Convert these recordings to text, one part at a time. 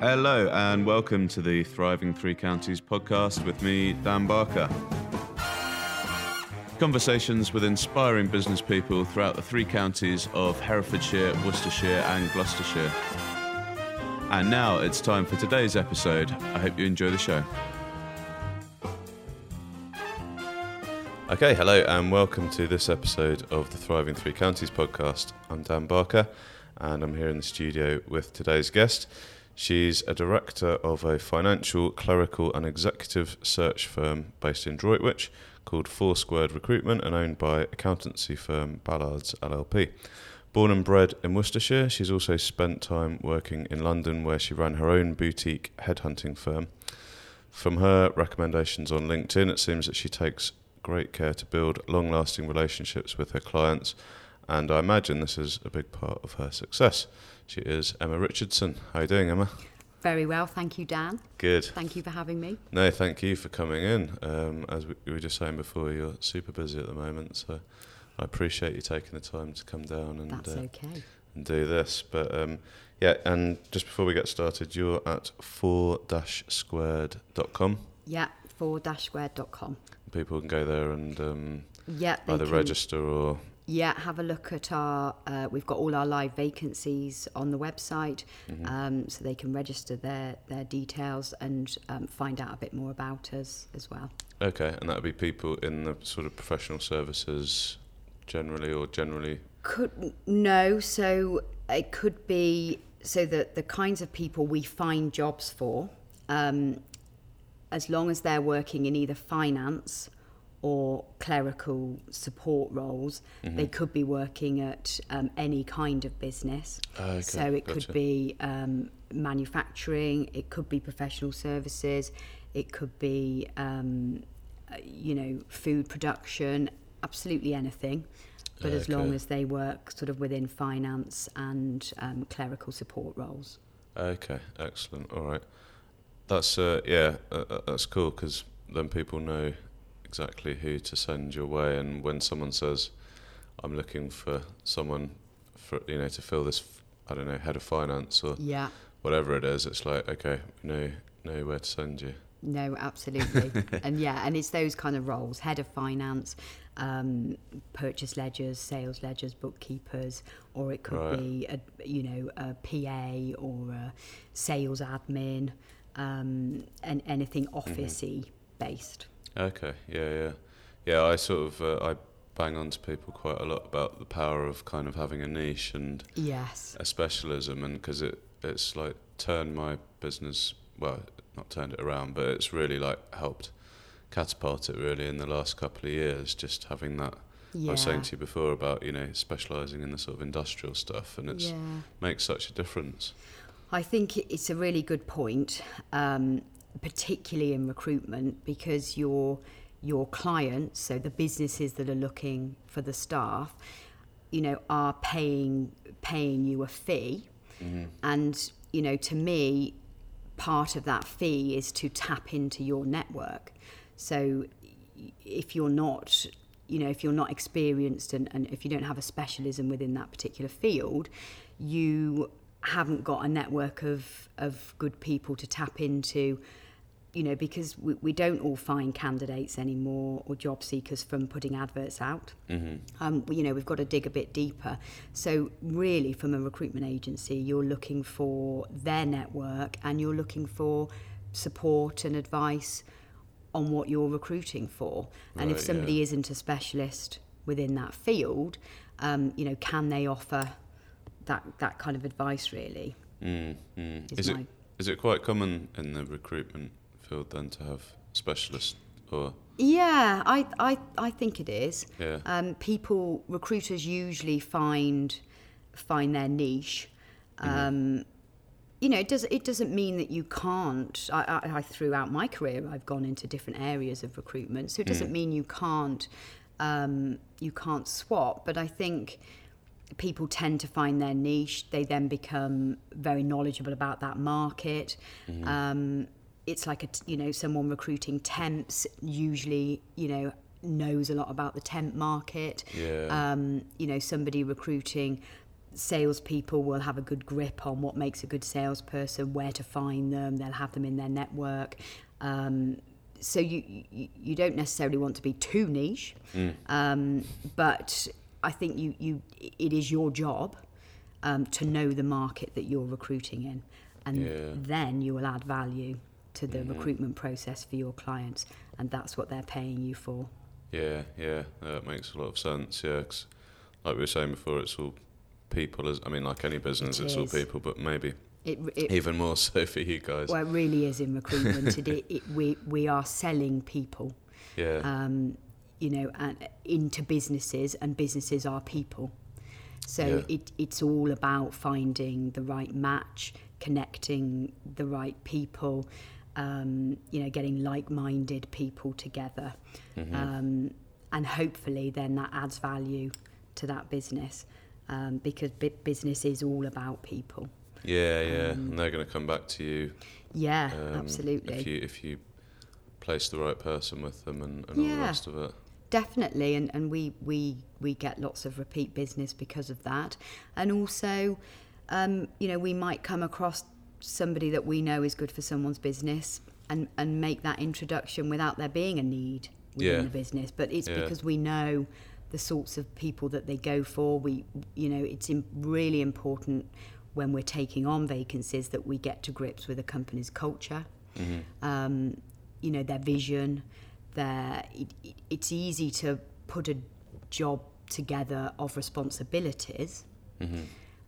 Hello, and welcome to the Thriving Three Counties podcast with me, Dan Barker. Conversations with inspiring business people throughout the three counties of Herefordshire, Worcestershire, and Gloucestershire. And now it's time for today's episode. I hope you enjoy the show. Okay, hello, and welcome to this episode of the Thriving Three Counties podcast. I'm Dan Barker, and I'm here in the studio with today's guest. She's a director of a financial, clerical, and executive search firm based in Droitwich called Four Squared Recruitment and owned by accountancy firm Ballards LLP. Born and bred in Worcestershire, she's also spent time working in London where she ran her own boutique headhunting firm. From her recommendations on LinkedIn, it seems that she takes great care to build long lasting relationships with her clients, and I imagine this is a big part of her success. She is Emma Richardson. How are you doing, Emma? Very well, thank you, Dan. Good. Thank you for having me. No, thank you for coming in. Um, as we, we were just saying before, you're super busy at the moment, so I appreciate you taking the time to come down and uh, okay. and do this. But um, yeah, and just before we get started, you're at four-squared.com. Yeah, four-squared.com. People can go there and um, Yeah, either register or Yeah, have a look at our. Uh, we've got all our live vacancies on the website, Mm-hmm. um, so they can register their their details and um, find out a bit more about us as well. okay, and that would be people in the sort of professional services generally or generally. Could no, so it could be so that the kinds of people we find jobs for, um, as long as they're working in either finance or clerical support roles, they could be working at um, any kind of business. Okay, so it gotcha. could be um, manufacturing, it could be professional services, it could be um, uh, you know food production, absolutely anything. But as long as they work sort of within finance and um, clerical support roles. Okay, excellent. All right, that's uh, yeah, uh, uh, that's cool because then people know exactly who to send your way, and when someone says, "I'm looking for someone for you know to fill this," I don't know, head of finance or Yeah. whatever it is, it's like okay, we know know where to send you. No, absolutely. and yeah, and it's those kind of roles head of finance, um, purchase ledgers, sales ledgers, bookkeepers, or it could Right. be, a, you know, a PA or a sales admin, um, and anything officey based. Okay, yeah, yeah, yeah. I sort of uh, I bang on to people quite a lot about the power of kind of having a niche and Yes. a specialism, and because it it's like turned my business well, not turned it around, but it's really like helped catapult it really in the last couple of years. Just having that. Yeah. I was saying to you before about you know specialising in the sort of industrial stuff, and it's yeah. makes such a difference. I think it's a really good point, um, particularly in recruitment, because your your clients, so the businesses that are looking for the staff, you know, are paying paying you a fee, mm-hmm. and you know, to me, part of that fee is to tap into your network. So if you're not you know if you're not experienced and, and if you don't have a specialism within that particular field you haven't got a network of of good people to tap into you know because we, we don't all find candidates anymore or job seekers from putting adverts out hmm um, you know, we've got to dig a bit deeper. So, really, from a recruitment agency, you're looking for their network and you're looking for support and advice on what you're recruiting for. And if somebody yeah. isn't a specialist within that field, um, you know, can they offer that that kind of advice? Really, Mm, mm. is, Is it is it quite common in the recruitment field then to have specialists or yeah. I I I think it is. yeah. Um, people recruiters usually find find their niche. Um, you know it does it doesn't mean that you can't. I, I, I throughout my career I've gone into different areas of recruitment so it doesn't mean you can't um, you can't swap but I think people tend to find their niche. They then become very knowledgeable about that market. Um, it's like a you know someone recruiting temps usually you know knows a lot about the temp market yeah um, you know somebody recruiting salespeople will have a good grip on what makes a good salesperson, where to find them. They'll have them in their network. Um, so you, you you don't necessarily want to be too niche, um, but I think you you it is your job um, to know the market that you're recruiting in, and Yeah. then you will add value to the recruitment process for your clients, and that's what they're paying you for. Yeah, yeah, that makes a lot of sense. Yeah, 'cause like we were saying before, it's all people. As I mean, like any business, It it's all people, but maybe It, it even more so for you guys. well, it really is in recruitment. it, it, it, we we are selling people. yeah, um, you know, and into businesses, and businesses are people. So Yeah. it, it's all about finding the right match, connecting the right people, um, you know, getting like-minded people together, Mm-hmm. um, and hopefully then that adds value to that business um, because bu- business is all about people. yeah, yeah. um, and they're going to come back to you. Yeah, um, absolutely. If you if you place the right person with them and, and all the rest of it. Definitely, and, and we, we we get lots of repeat business because of that, and also, um, you know, we might come across somebody that we know is good for someone's business, and and make that introduction without there being a need within Yeah. the business, but it's Yeah. because we know the sorts of people that they go for. We, you know, it's really important when we're taking on vacancies that we get to grips with a company's culture um, you know, their vision, their, it, it, it's easy to put a job together of responsibilities.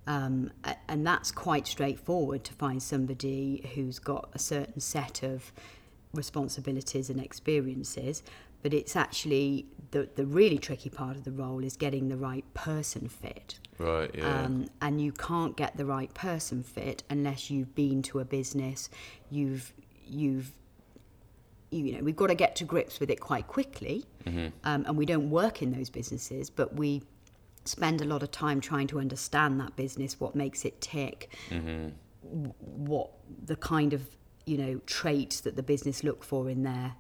Um, and that's quite straightforward to find somebody who's got a certain set of responsibilities and experiences. But it's actually the, the really tricky part of the role is getting the right person fit. Right. Yeah. Um, and you can't get the right person fit unless you've been to a business, you've you've you know we've got to get to grips with it quite quickly, um, and we don't work in those businesses, but we spend a lot of time trying to understand that business, what makes it tick, w- what the kind of you know traits that the business look for in their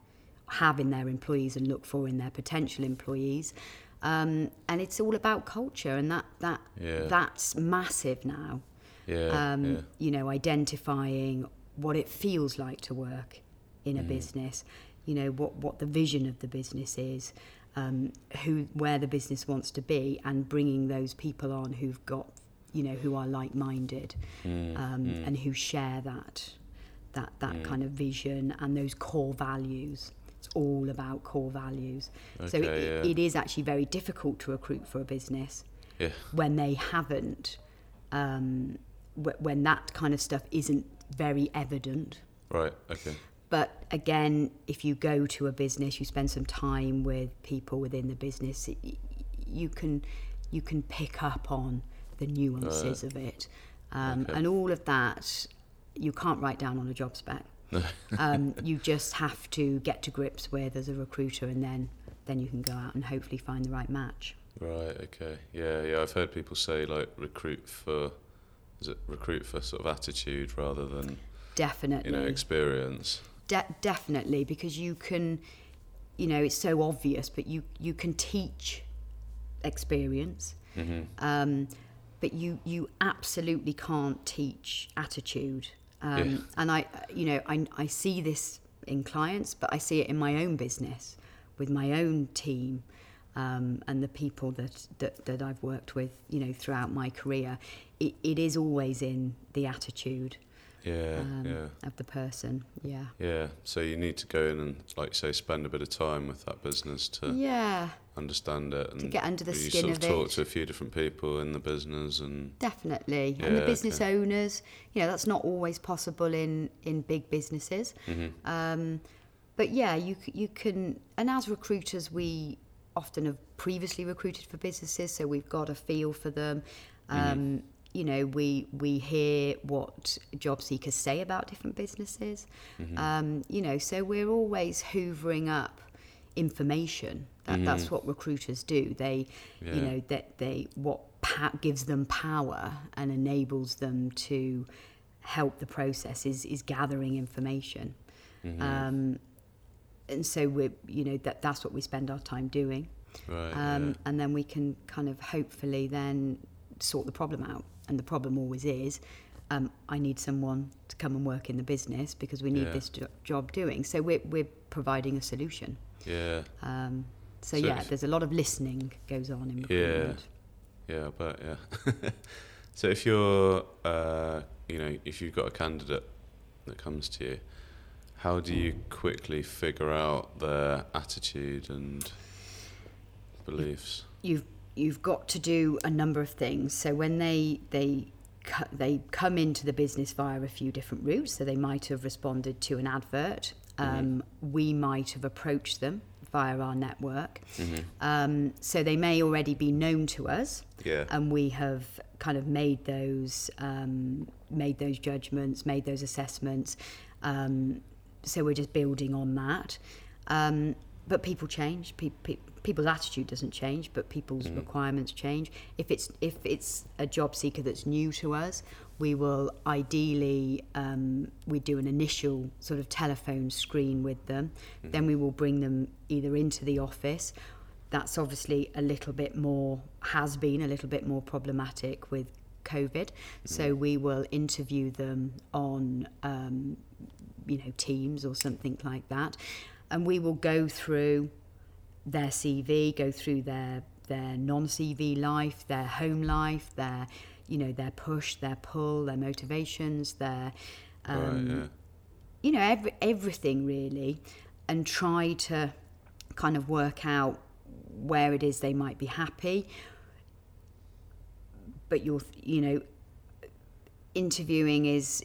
have in their employees and look for in their potential employees. Um, and it's all about culture, and that that Yeah. that's massive now. yeah. Um, yeah. You know, identifying what it feels like to work in a business. You know what what the vision of the business is, um, who where the business wants to be, and bringing those people on who've got you know who are like minded, Mm, um, and who share that that that kind of vision and those core values. It's all about core values. so it, yeah. it is actually very difficult to recruit for a business Yeah. when they haven't, um, wh- when that kind of stuff isn't very evident. Right. Okay. But again, if you go to a business, you spend some time with people within the business, you can you can pick up on the nuances of it, um, Okay. and all of that you can't write down on a job spec. um, you just have to get to grips with as a recruiter, and then then you can go out and hopefully find the right match. Right. Okay. Yeah. Yeah. I've heard people say like recruit for, is it recruit for sort of attitude rather than Definitely. you know experience. De- definitely, because you can, you know, it's so obvious, but you you can teach experience, um, but you you absolutely can't teach attitude. Um, Yeah. And I, you know, I I see this in clients, but I see it in my own business with my own team. Um, and the people that, that, that I've worked with, you know, throughout my career, it, it is always in the attitude Yeah. um, yeah. of the person. Yeah. Yeah. So you need to go in and, like you say, spend a bit of time with that business to Yeah, understand it and to get under the you skin sort of of talk it. to a few different people in the business and Definitely. and the Yeah, business owners, you know, that's not always possible in, in big businesses. Mm-hmm. Um, but yeah, you, you can, and as recruiters, we often have previously recruited for businesses, so we've got a feel for them. Um, You know, we we hear what job seekers say about different businesses. Um, you know, so we're always hoovering up information. That, That's what recruiters do. They, you know, that they what pa- gives them power and enables them to help the process is, is gathering information. Um, and so we're, you know, that that's what we spend our time doing. right. Um, yeah. And then we can kind of hopefully then sort the problem out. And the problem always is, um, I need someone to come and work in the business because we need Yeah. this jo- job doing. So we're, we're providing a solution. Yeah. Um, so, So yeah, there's a lot of listening goes on in Yeah. recruitment. Yeah, I bet, yeah. so if you're, uh, you know, if you've got a candidate that comes to you, how do you quickly figure out their attitude and beliefs? You've you've got to do a number of things. So when they they they come into the business via a few different routes. So they might have responded to an advert. Um, We might have approached them via our network. Um, so they may already be known to us. Yeah. and we have kind of made those um, made those judgments, made those assessments. Um, so we're just building on that. But people change. Pe- pe- people's attitude doesn't change, but people's requirements change. If it's if it's a job seeker that's new to us, we will ideally um, we do an initial sort of telephone screen with them. Then we will bring them either into the office that's obviously a little bit more has been a little bit more problematic with COVID. So we will interview them on um, you know Teams or something like that, and we will go through their CV, go through their their non-CV life, their home life, their you know their push, their pull, their motivations, their um, right, yeah. you know every, everything really and try to kind of work out where it is they might be happy but you're you know interviewing is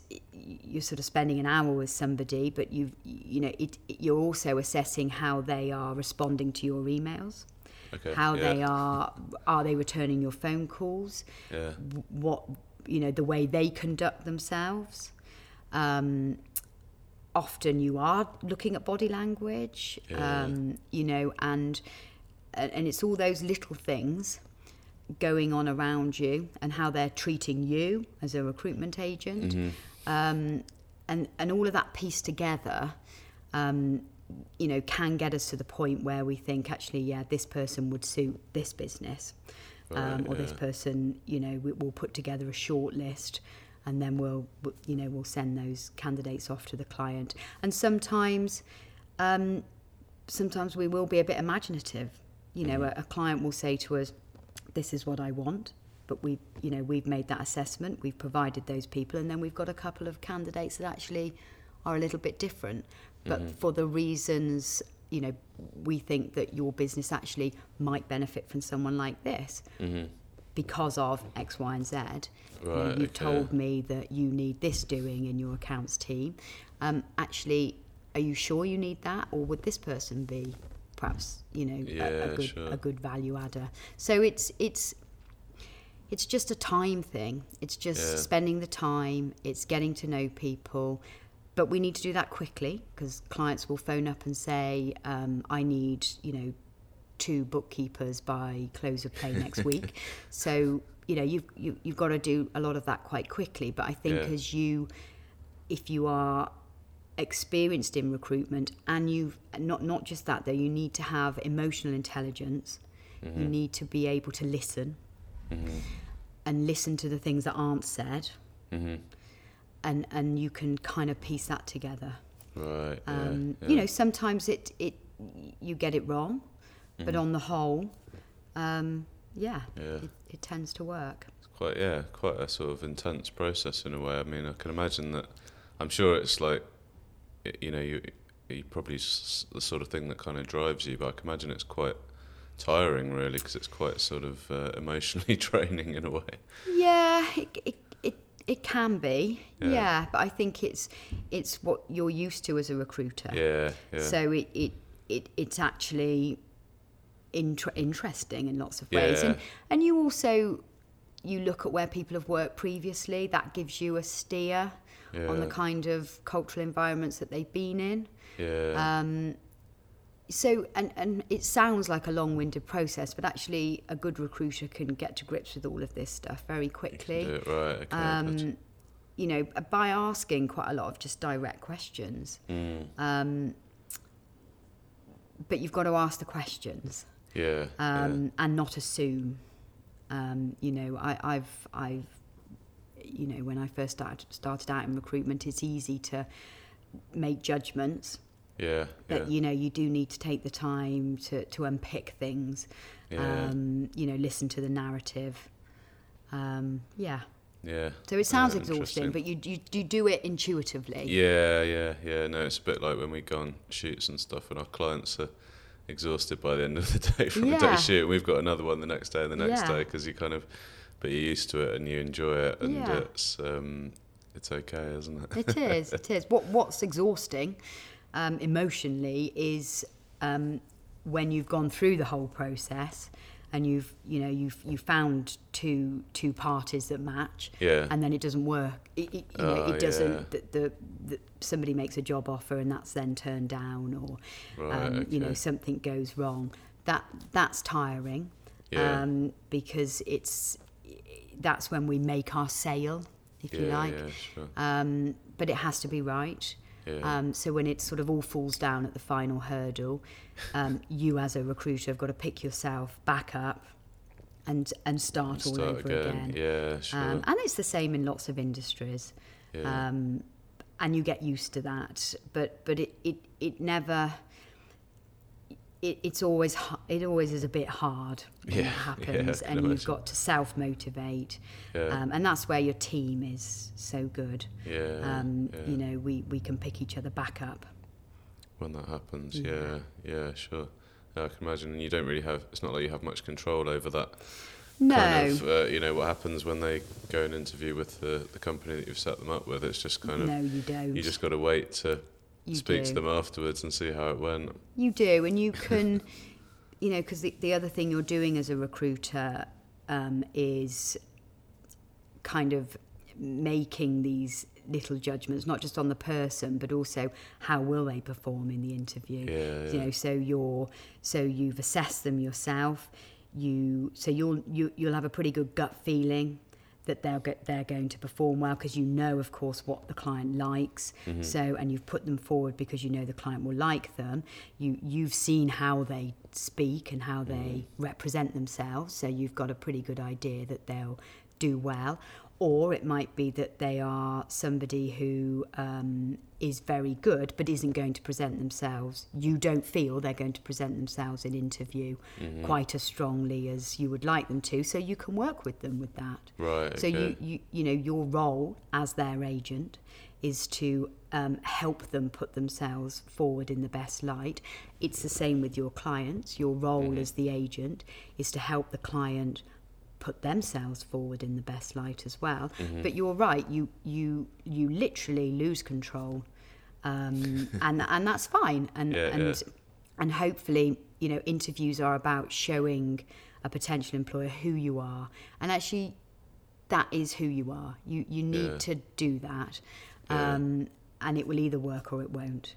you're sort of spending an hour with somebody but you you know it, you're also assessing how they are responding to your emails Okay. how yeah. they are are they returning your phone calls Yeah. what you know the way they conduct themselves um, often you are looking at body language Yeah. um, you know and and it's all those little things going on around you and how they're treating you as a recruitment agent um, and and all of that pieced together um, you know can get us to the point where we think actually yeah this person would suit this business. Um, Right, or this person you know we, we'll put together a short list and then we'll you know we'll send those candidates off to the client. And sometimes um, sometimes we will be a bit imaginative. You know a, a client will say to us this is what I want but we you know we've made that assessment we've provided those people and then we've got a couple of candidates that actually are a little bit different but for the reasons you know we think that your business actually might benefit from someone like this because of X, Y, and Z. you know, you've okay. told me that you need this doing in your accounts team. Um, actually, are you sure you need that, or would this person be perhaps you know a, a good sure. a good value adder? So it's it's it's just a time thing. It's just Yeah. spending the time. It's getting to know people. But we need to do that quickly because clients will phone up and say, um, "I need, you know, two bookkeepers by close of play next week." So you know, you've you, you've got to do a lot of that quite quickly. But I think Yeah. as you, if you are experienced in recruitment and you've not not just that though you need to have emotional intelligence you need to be able to listen and listen to the things that aren't said and and you can kind of piece that together Right. Um, yeah. you know sometimes it it you get it wrong but on the whole um, yeah, Yeah. It, it tends to work It's quite yeah, quite a sort of intense process in a way. I mean, I can imagine that. I'm sure it's like, you know, you you probably s- the sort of thing that kind of drives you, but I can imagine it's quite tiring, really, because it's quite sort of uh, emotionally draining in a way. Yeah, it, it, it, it can be. Yeah. Yeah. but I think it's it's what you're used to as a recruiter. Yeah, yeah, So it, it, it it's actually inter- interesting in lots of ways. Yeah. And, and you also you look at where people have worked previously, that gives you a steer on the kind of cultural environments that they've been in. yeah, Um, so, and, and it sounds like a long winded process, but actually, a good recruiter can get to grips with all of this stuff very quickly. it right. Okay. Um, you know, by asking quite a lot of just direct questions. Mm, Um, but you've got to ask the questions yeah, um, and not assume. Um, you know, I, I've, I've, you know, when I first started started out in recruitment, it's easy to make judgments. Yeah, But yeah, you know, you do need to take the time to to unpick things. yeah, Um, you know, listen to the narrative. Um, yeah. yeah. So it sounds Yeah, exhausting, but you, you you do it intuitively. Yeah, yeah, yeah. No, it's a bit like when we go on shoots and stuff, and our clients are exhausted by the end of the day from a Yeah. day shoot. We've got another one the next day and the next Yeah. day because you kind of, but you're used to it and you enjoy it, and Yeah. it's um, it's okay, isn't it? It is. It is. What What's exhausting, um, emotionally, is um, when you've gone through the whole process and you've you know you've you found two two parties that match, Yeah. and then it doesn't work. It, it, you know, Oh, it doesn't. yeah. The, the, the somebody makes a job offer and that's then turned down, or Right, um, you know something goes wrong. That that's tiring. Yeah. Um, because it's that's when we make our sale, if you like yeah, sure. um, but it has to be right. Yeah. Um, so when it sort of all falls down at the final hurdle, um, you as a recruiter have got to pick yourself back up and and start, all Start over again. again. Yeah, sure. Um, and it's the same in lots of industries. yeah. Um, and you get used to that, but but it it, it never. It, it's always it always is a bit hard when Yeah, it happens, can and you've got to self motivate, yeah. um, and that's where your team is so good. yeah. Um, yeah. You know, we, we can pick each other back up. when that happens. Yeah. Yeah, yeah, sure. Yeah, I can imagine. And you don't really have. It's not like you have much control over that. No, Kind of, uh, you know, what happens when they go and interview with the, the company that you've set them up with. It's just kind of. no, you don't. You just got to wait to You speak do. to them afterwards and see how it went. You do, and you can, you know, because the, the other thing you're doing as a recruiter um, is kind of making these little judgments, not just on the person, but also how will they perform in the interview. Yeah, yeah. You know, so you're so you've assessed them yourself. You so you'll you you'll have a pretty good gut feeling that they'll get they're going to perform well because you know of course what the client likes Mm-hmm. so and you've put them forward because you know the client will like them you you've seen how they speak and how they Mm-hmm. represent themselves so you've got a pretty good idea that they'll do well or it might be that they are somebody who um, is very good but isn't going to present themselves you don't feel they're going to present themselves in interview Mm-hmm. quite as strongly as you would like them to so you can work with them with that Right. so okay. you, you you know your role as their agent is to um, help them put themselves forward in the best light. It's the same with your clients. Your role Mm-hmm. as the agent is to help the client put themselves forward in the best light as well. Mm-hmm. But you're right. You you you literally lose control, um, and and that's fine. And Yeah, and yeah. and hopefully you know interviews are about showing a potential employer who you are and actually that is who you are you you need Yeah. to do that um, and it will either work or it won't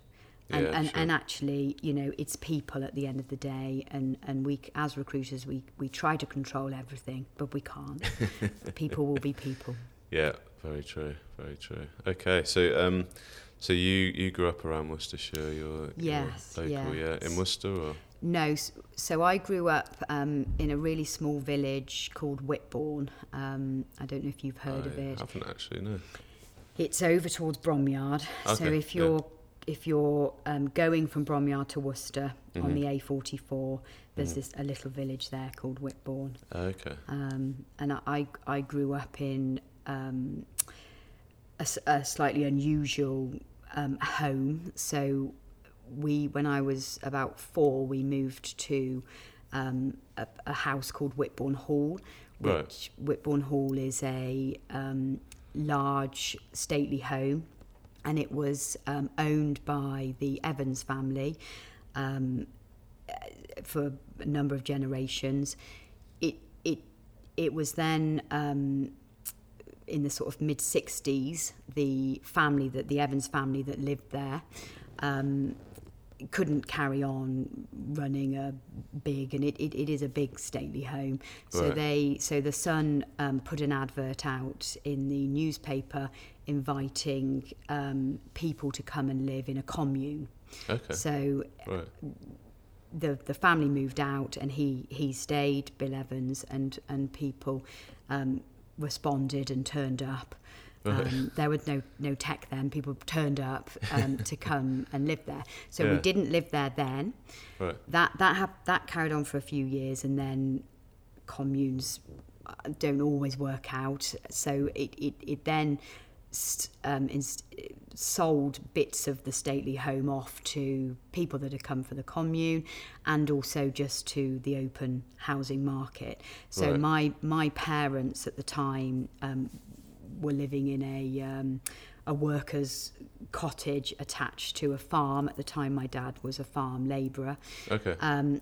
and, Yeah, and, sure. and actually you know it's people at the end of the day and and we as recruiters we we try to control everything but we can't people will be people Yeah, very true, very true. Okay, so um, so you you grew up around Worcestershire. You're, Yes, you're local, yeah, in. Worcester or No, so I grew up um, in a really small village called Whitbourne. Um, I don't know if you've heard of it. I haven't actually. No. It's over towards Bromyard. so Okay, if yeah. If you're um, going from Bromyard to Worcester on Mhm. the A44, there's Mhm. this a little village there called Whitbourne. Okay. Um, and I, I grew up in um, a, a slightly unusual um, home. So we, when I was about four, we moved to um, a, a house called Whitbourne Hall, Right. which Whitbourne Hall is a um, large stately home, and it was um, owned by the Evans family. Um, for a number of generations. It it it was then um, in the sort of mid '60s. The family that the Evans family that lived there. Um, couldn't carry on running a big and it, it, it is a big stately home so Right. they so the son um, put an advert out in the newspaper inviting um, people to come and live in a commune Okay. so right. the the family moved out, and he he stayed, Bill Evans, and and people um, responded and turned up. Right. Um, there was no no tech then. People turned up um, to come and live there. So we didn't live there then. Right. That that hap- that carried on for a few years, and then communes uh, don't always work out. So it it, it then um, inst- sold bits of the stately home off to people that had come for the commune, and also just to the open housing market. So Right. my my parents at the time um, were living in a um, a workers' cottage attached to a farm. At the time, my dad was a farm labourer. Okay. Um,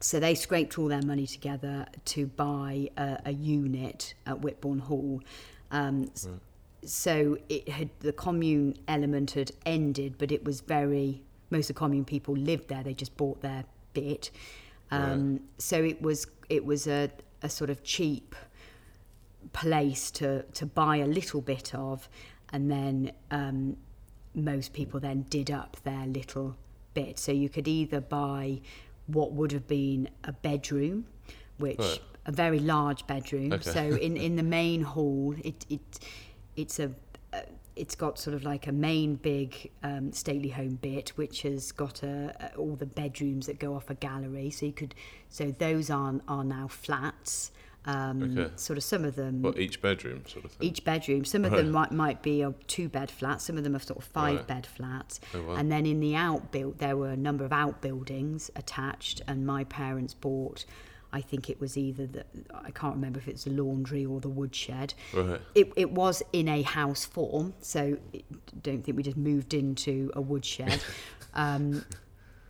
so they scraped all their money together to buy a, a unit at Whitbourne Hall. Um, s- So it had the commune element had ended, but it was very most of the commune people lived there. They just bought their bit. Um, So it was it was a, a sort of cheap place to to buy a little bit of, and then um, most people then did up their little bit. So you could either buy what would have been a bedroom, which Right. a very large bedroom. Okay. So in, in the main hall, it it it's a uh, it's got sort of like a main big um, stately home bit, which has got a, a, all the bedrooms that go off a gallery. So you could so those are are now flats. Um, Okay. Sort of some of them What each bedroom sort of thing. each bedroom. Some of them might, might be a two bed flat, some of them are sort of five Right. bed flats. Oh, wow. And then in the outbuild, there were a number of outbuildings attached, and my parents bought. I think it was either the I can't remember if it's the laundry or the woodshed. Right. It, it was in a house form, so it, don't think we just moved into a woodshed. um,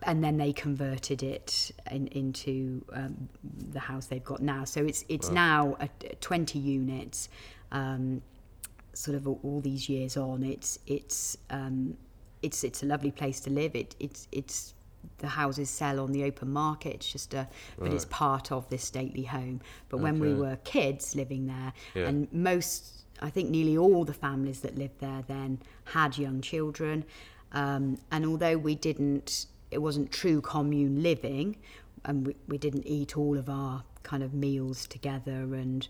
and then they converted it in, into um, the house they've got now. So it's it's now a, a 20 units. Um, sort of all, all these years on, it's it's um, it's it's a lovely place to live. It it's it's the houses sell on the open market. It's just a but it's part of this stately home. But when we were kids living there, Yeah. and most I think nearly all the families that lived there then had young children. Um, and although we didn't, it wasn't true commune living, and we, we didn't eat all of our kind of meals together and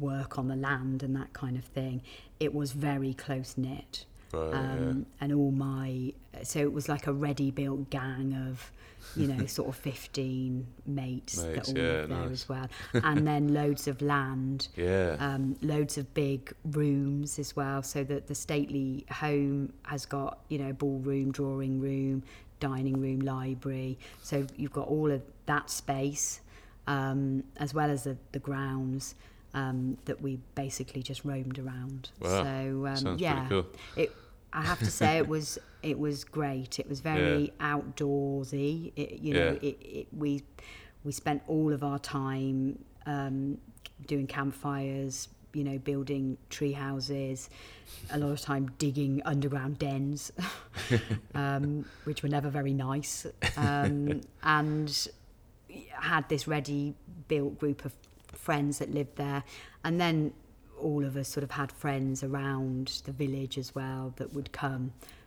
work on the land and that kind of thing, it was very close knit. Right, um, And all my, so it was like a ready built gang of, you know, sort of 15 mates, Mates, that all yeah, lived there nice. as well. And then loads of land Yeah. um, loads of big rooms as well. So that the stately home has got, you know, ballroom, drawing room, dining room, library. So you've got all of that space, um, as well as the, the grounds um, that we basically just roamed around. Wow. So um, yeah, pretty cool. it. I have to say it was it was great. It was very outdoorsy. It, you know, Yeah. it, it, we we spent all of our time um, doing campfires. You know, building tree houses. A lot of time digging underground dens, um, which were never very nice. Um, and had this ready built group of friends that lived there and then all of us sort of had friends around the village as well that would come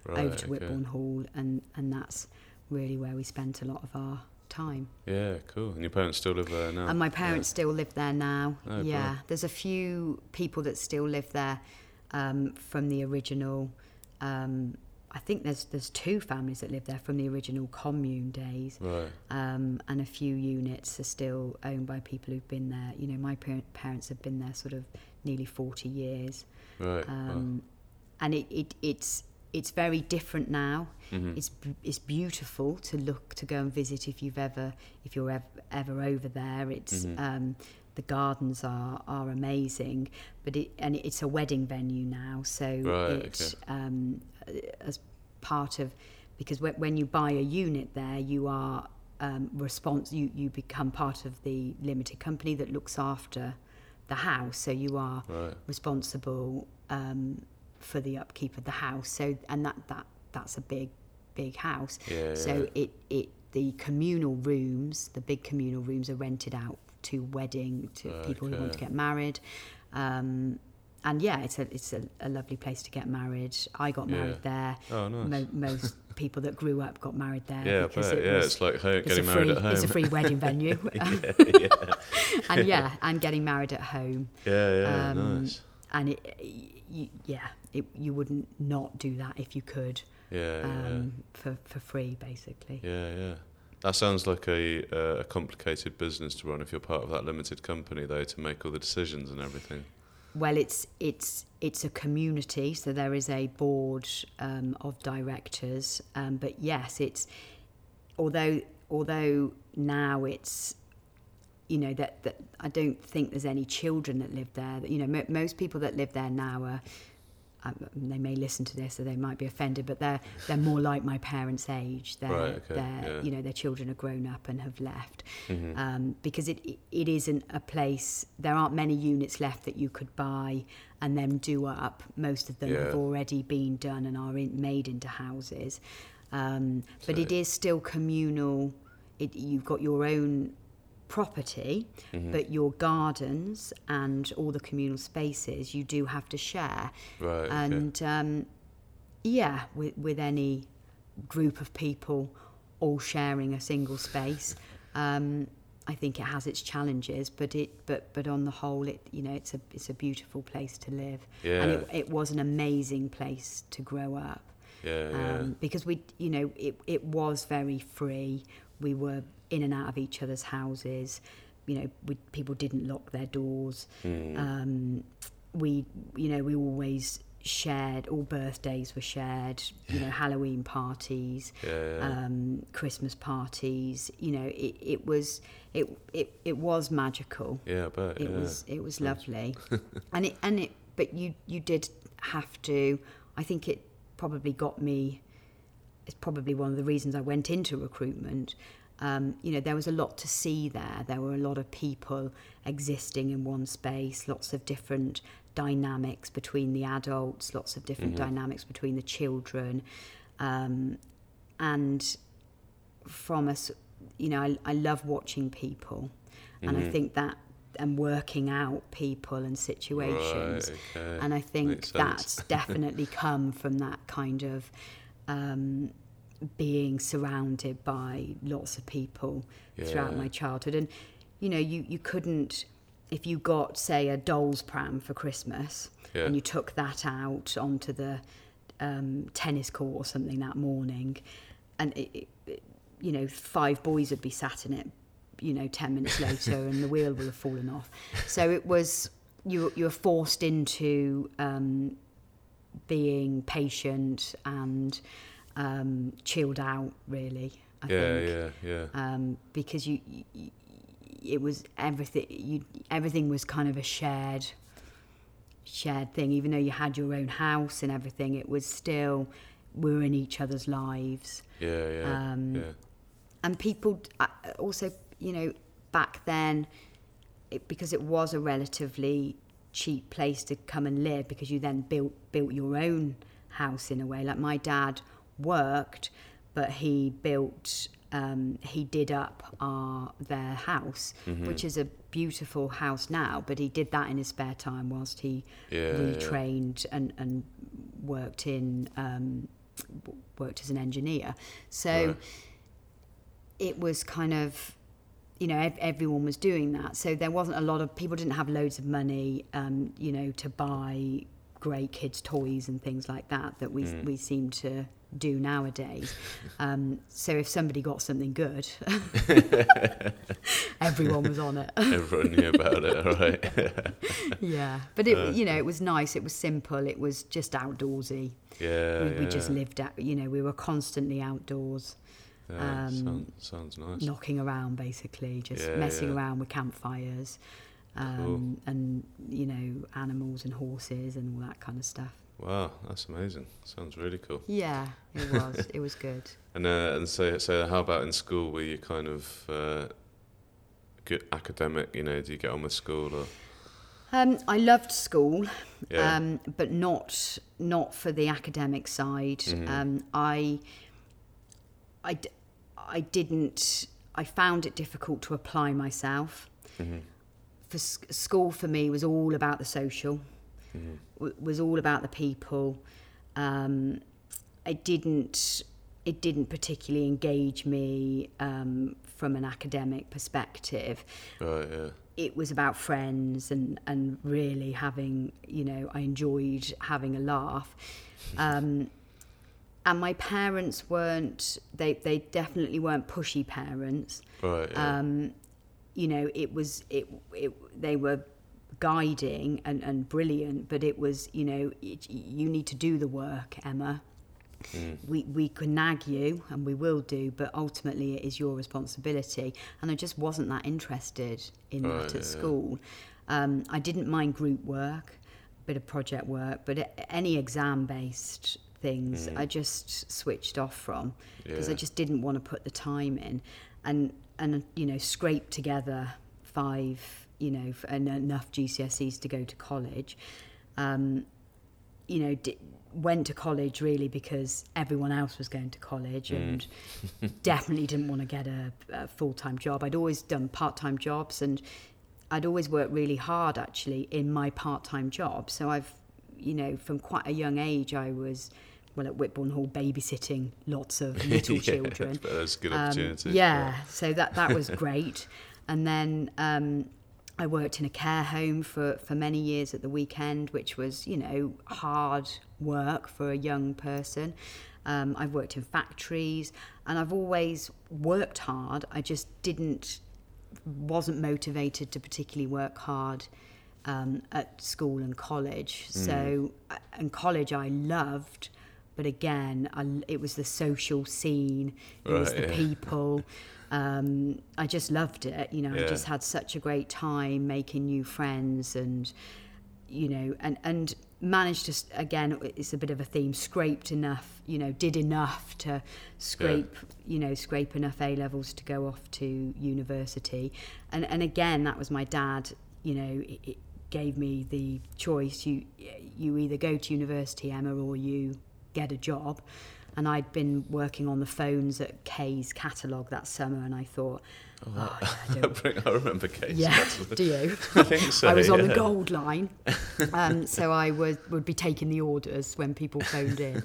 over Right, to okay. Whitbourne Hall and and that's really where we spent a lot of our time Yeah, cool. And your parents still live there now? and my parents still live there now Oh, yeah there's a few people that still live there um, from the original um, I think there's there's two families that live there from the original commune days Right. um, and a few units are still owned by people who've been there. You know, my par- parents have been there sort of nearly 40 years, Right. wow. um, and it, it it's it's very different now. Mhm. It's it's beautiful to look to go and visit if you've ever if you're ever, ever over there. It's Mhm. um, the gardens are are amazing, but it and it's a wedding venue now, so Right, it um, as part of because when, you buy a unit there, you are um, respons- you you become part of the limited company that looks after the house, so you are Right. responsible um, for the upkeep of the house. So and that that that's a big big house. Yeah. So yeah. it it the communal rooms, the big communal rooms, are rented out to wedding to people who want to get married, um, and yeah, it's a it's a, a lovely place to get married. I got Yeah. married there. Oh, nice. Mo- most people that grew up got married there. Yeah, because it yeah, was- it's like it's getting a married free, at home. It's a free wedding venue. yeah, and yeah, and getting married at home. yeah, yeah, Um, nice. And it, you, yeah, it, you wouldn't not do that if you could Yeah, yeah, um, for for free, basically. yeah, yeah. That sounds like a uh, a complicated business to run if you're part of that limited company, though, to make all the decisions and everything. Well, it's it's it's a community, so there is a board um, of directors. Um, but yes, it's although although now it's you know that, that I don't think there's any children that live there. You know, mo most people that live there now are. Um, they may listen to this, or they might be offended, but they're they're more like my parents' age. They're, Right, okay, they're yeah. you know their children are grown up and have left, Mhm. um, because it it isn't a place. There aren't many units left that you could buy and then do up. Most of them have already been done and are in, made into houses. Um, but So- it is still communal. It, you've got your own property, Mhm. but your gardens and all the communal spaces you do have to share. Right. Okay. And um, yeah, with, with any group of people all sharing a single space, um, I think it has its challenges, but it but but on the whole, it you know it's a it's a beautiful place to live, and it, it was an amazing place to grow up yeah, yeah. um, because we, you know, it, it was very free. We were in and out of each other's houses. You know, we, people didn't lock their doors. Mm. Um, we, you know, we always shared. All birthdays were shared. You know, Halloween parties, yeah, um, Christmas parties. You know, it, it was it, it it was magical yeah, I bet. it yeah. was it was lovely and it and it but you you did have to i think it probably got me it's probably one of the reasons i went into recruitment um, you know there was a lot to see there there were a lot of people existing in one space lots of different dynamics between the adults lots of different Mhm. dynamics between the children um, and from us you know I, I love watching people and I Mhm. think that and working out people and situations. Right, okay. And I think that's definitely come from that kind of um, being surrounded by lots of people throughout my childhood. And you know, you you couldn't if you got say a doll's pram for Christmas Yeah. and you took that out onto the um, tennis court or something that morning, and it, it, you know five boys would be sat in it, you know, ten minutes later, and the wheel will have fallen off. So it was you you were forced into um, being patient and um, chilled out, really. I yeah, think yeah, yeah. um, because you, you, it was everything. You, everything was kind of a shared, shared thing. Even though you had your own house and everything, it was still we were in each other's lives. Yeah, yeah, Um, yeah. And people uh, also, you know, back then, it, because it was a relatively cheap place to come and live, because you then built built your own house in a way. Like my dad worked, but he built. Um, he did up our their house, Mm-hmm. which is a beautiful house now. But he did that in his spare time whilst he Yeah, yeah. retrained and and worked in um, worked as an engineer. So Right. it was kind of you know ev- everyone was doing that so there wasn't a lot of people didn't have loads of money um, you know to buy great kids toys and things like that that we Mm. we seem to do nowadays um, so if somebody got something good everyone was on it Everyone knew about it, right? yeah but it Uh, you know it was nice it was simple it was just outdoorsy yeah, we, yeah. we just lived out you know we were constantly outdoors Yeah, um, sound, sounds nice. knocking around basically, just Yeah, messing around with campfires, um, and you know animals and horses and all that kind of stuff. Wow, that's amazing. Sounds really cool. Yeah, it was. it was good. And uh, and so so how about in school? Were you kind of uh, good academic? You know, do you get on with school or? Um, I loved school, Yeah. um, but not not for the academic side. Mhm. Um, I didn't. I found it difficult to apply myself. Mhm. For school, for me, was all about the social. W- was all about the people. Um, it didn't it didn't particularly engage me um, from an academic perspective. Right, yeah. It was about friends and, and really having, you know, I enjoyed having a laugh. Um, and my parents weren't, they, they definitely weren't pushy parents. Right, yeah. Um, you know, it was, it, it, they were guiding and, and brilliant, but it was, you know, it, you need to do the work, Emma. Mm. We, we can nag you and we will do, but ultimately it is your responsibility. And I just wasn't that interested in Right, that at yeah, yeah. school. Um, I didn't mind group work, a bit of project work, but any exam based things I just switched off from because I Mm. Just didn't want to put the time in and, and you know, scrape together five, you know, and enough GCSEs to go to college. Um, you know, di- went to college really because everyone else was going to college and definitely didn't want to get a, a full time job. I'd always done part time jobs and I'd always worked really hard actually in my part time job. So I've, you know, from quite a young age, I was. Well, at Whitbourne Hall, babysitting lots of little Yeah, children. that's a good Um, opportunity. yeah, so that that was great. and then um, I worked in a care home for, for many years at the weekend, which was, you know, hard work for a young person. Um, I've worked in factories and I've always worked hard. I just didn't, wasn't motivated to particularly work hard um, at school and college. So, uh, and college I loved, but again, I, it was the social scene, it was the yeah. people. Um, I just loved it. You know, I just had such a great time making new friends and, you know, and, and managed to, again, it's a bit of a theme, scraped enough, you know, did enough to scrape, you know, scrape enough A levels to go off to university. And, and again, that was my dad, you know, it, it gave me the choice. You, you either go to university, Emma, or you get a job. And I'd been working on the phones at Kay's catalogue that summer, and I thought, oh, yeah, I I, remember Kay's. yeah, That's- do you? I think so. I was on the gold line, um, so I was would be taking the orders when people phoned in.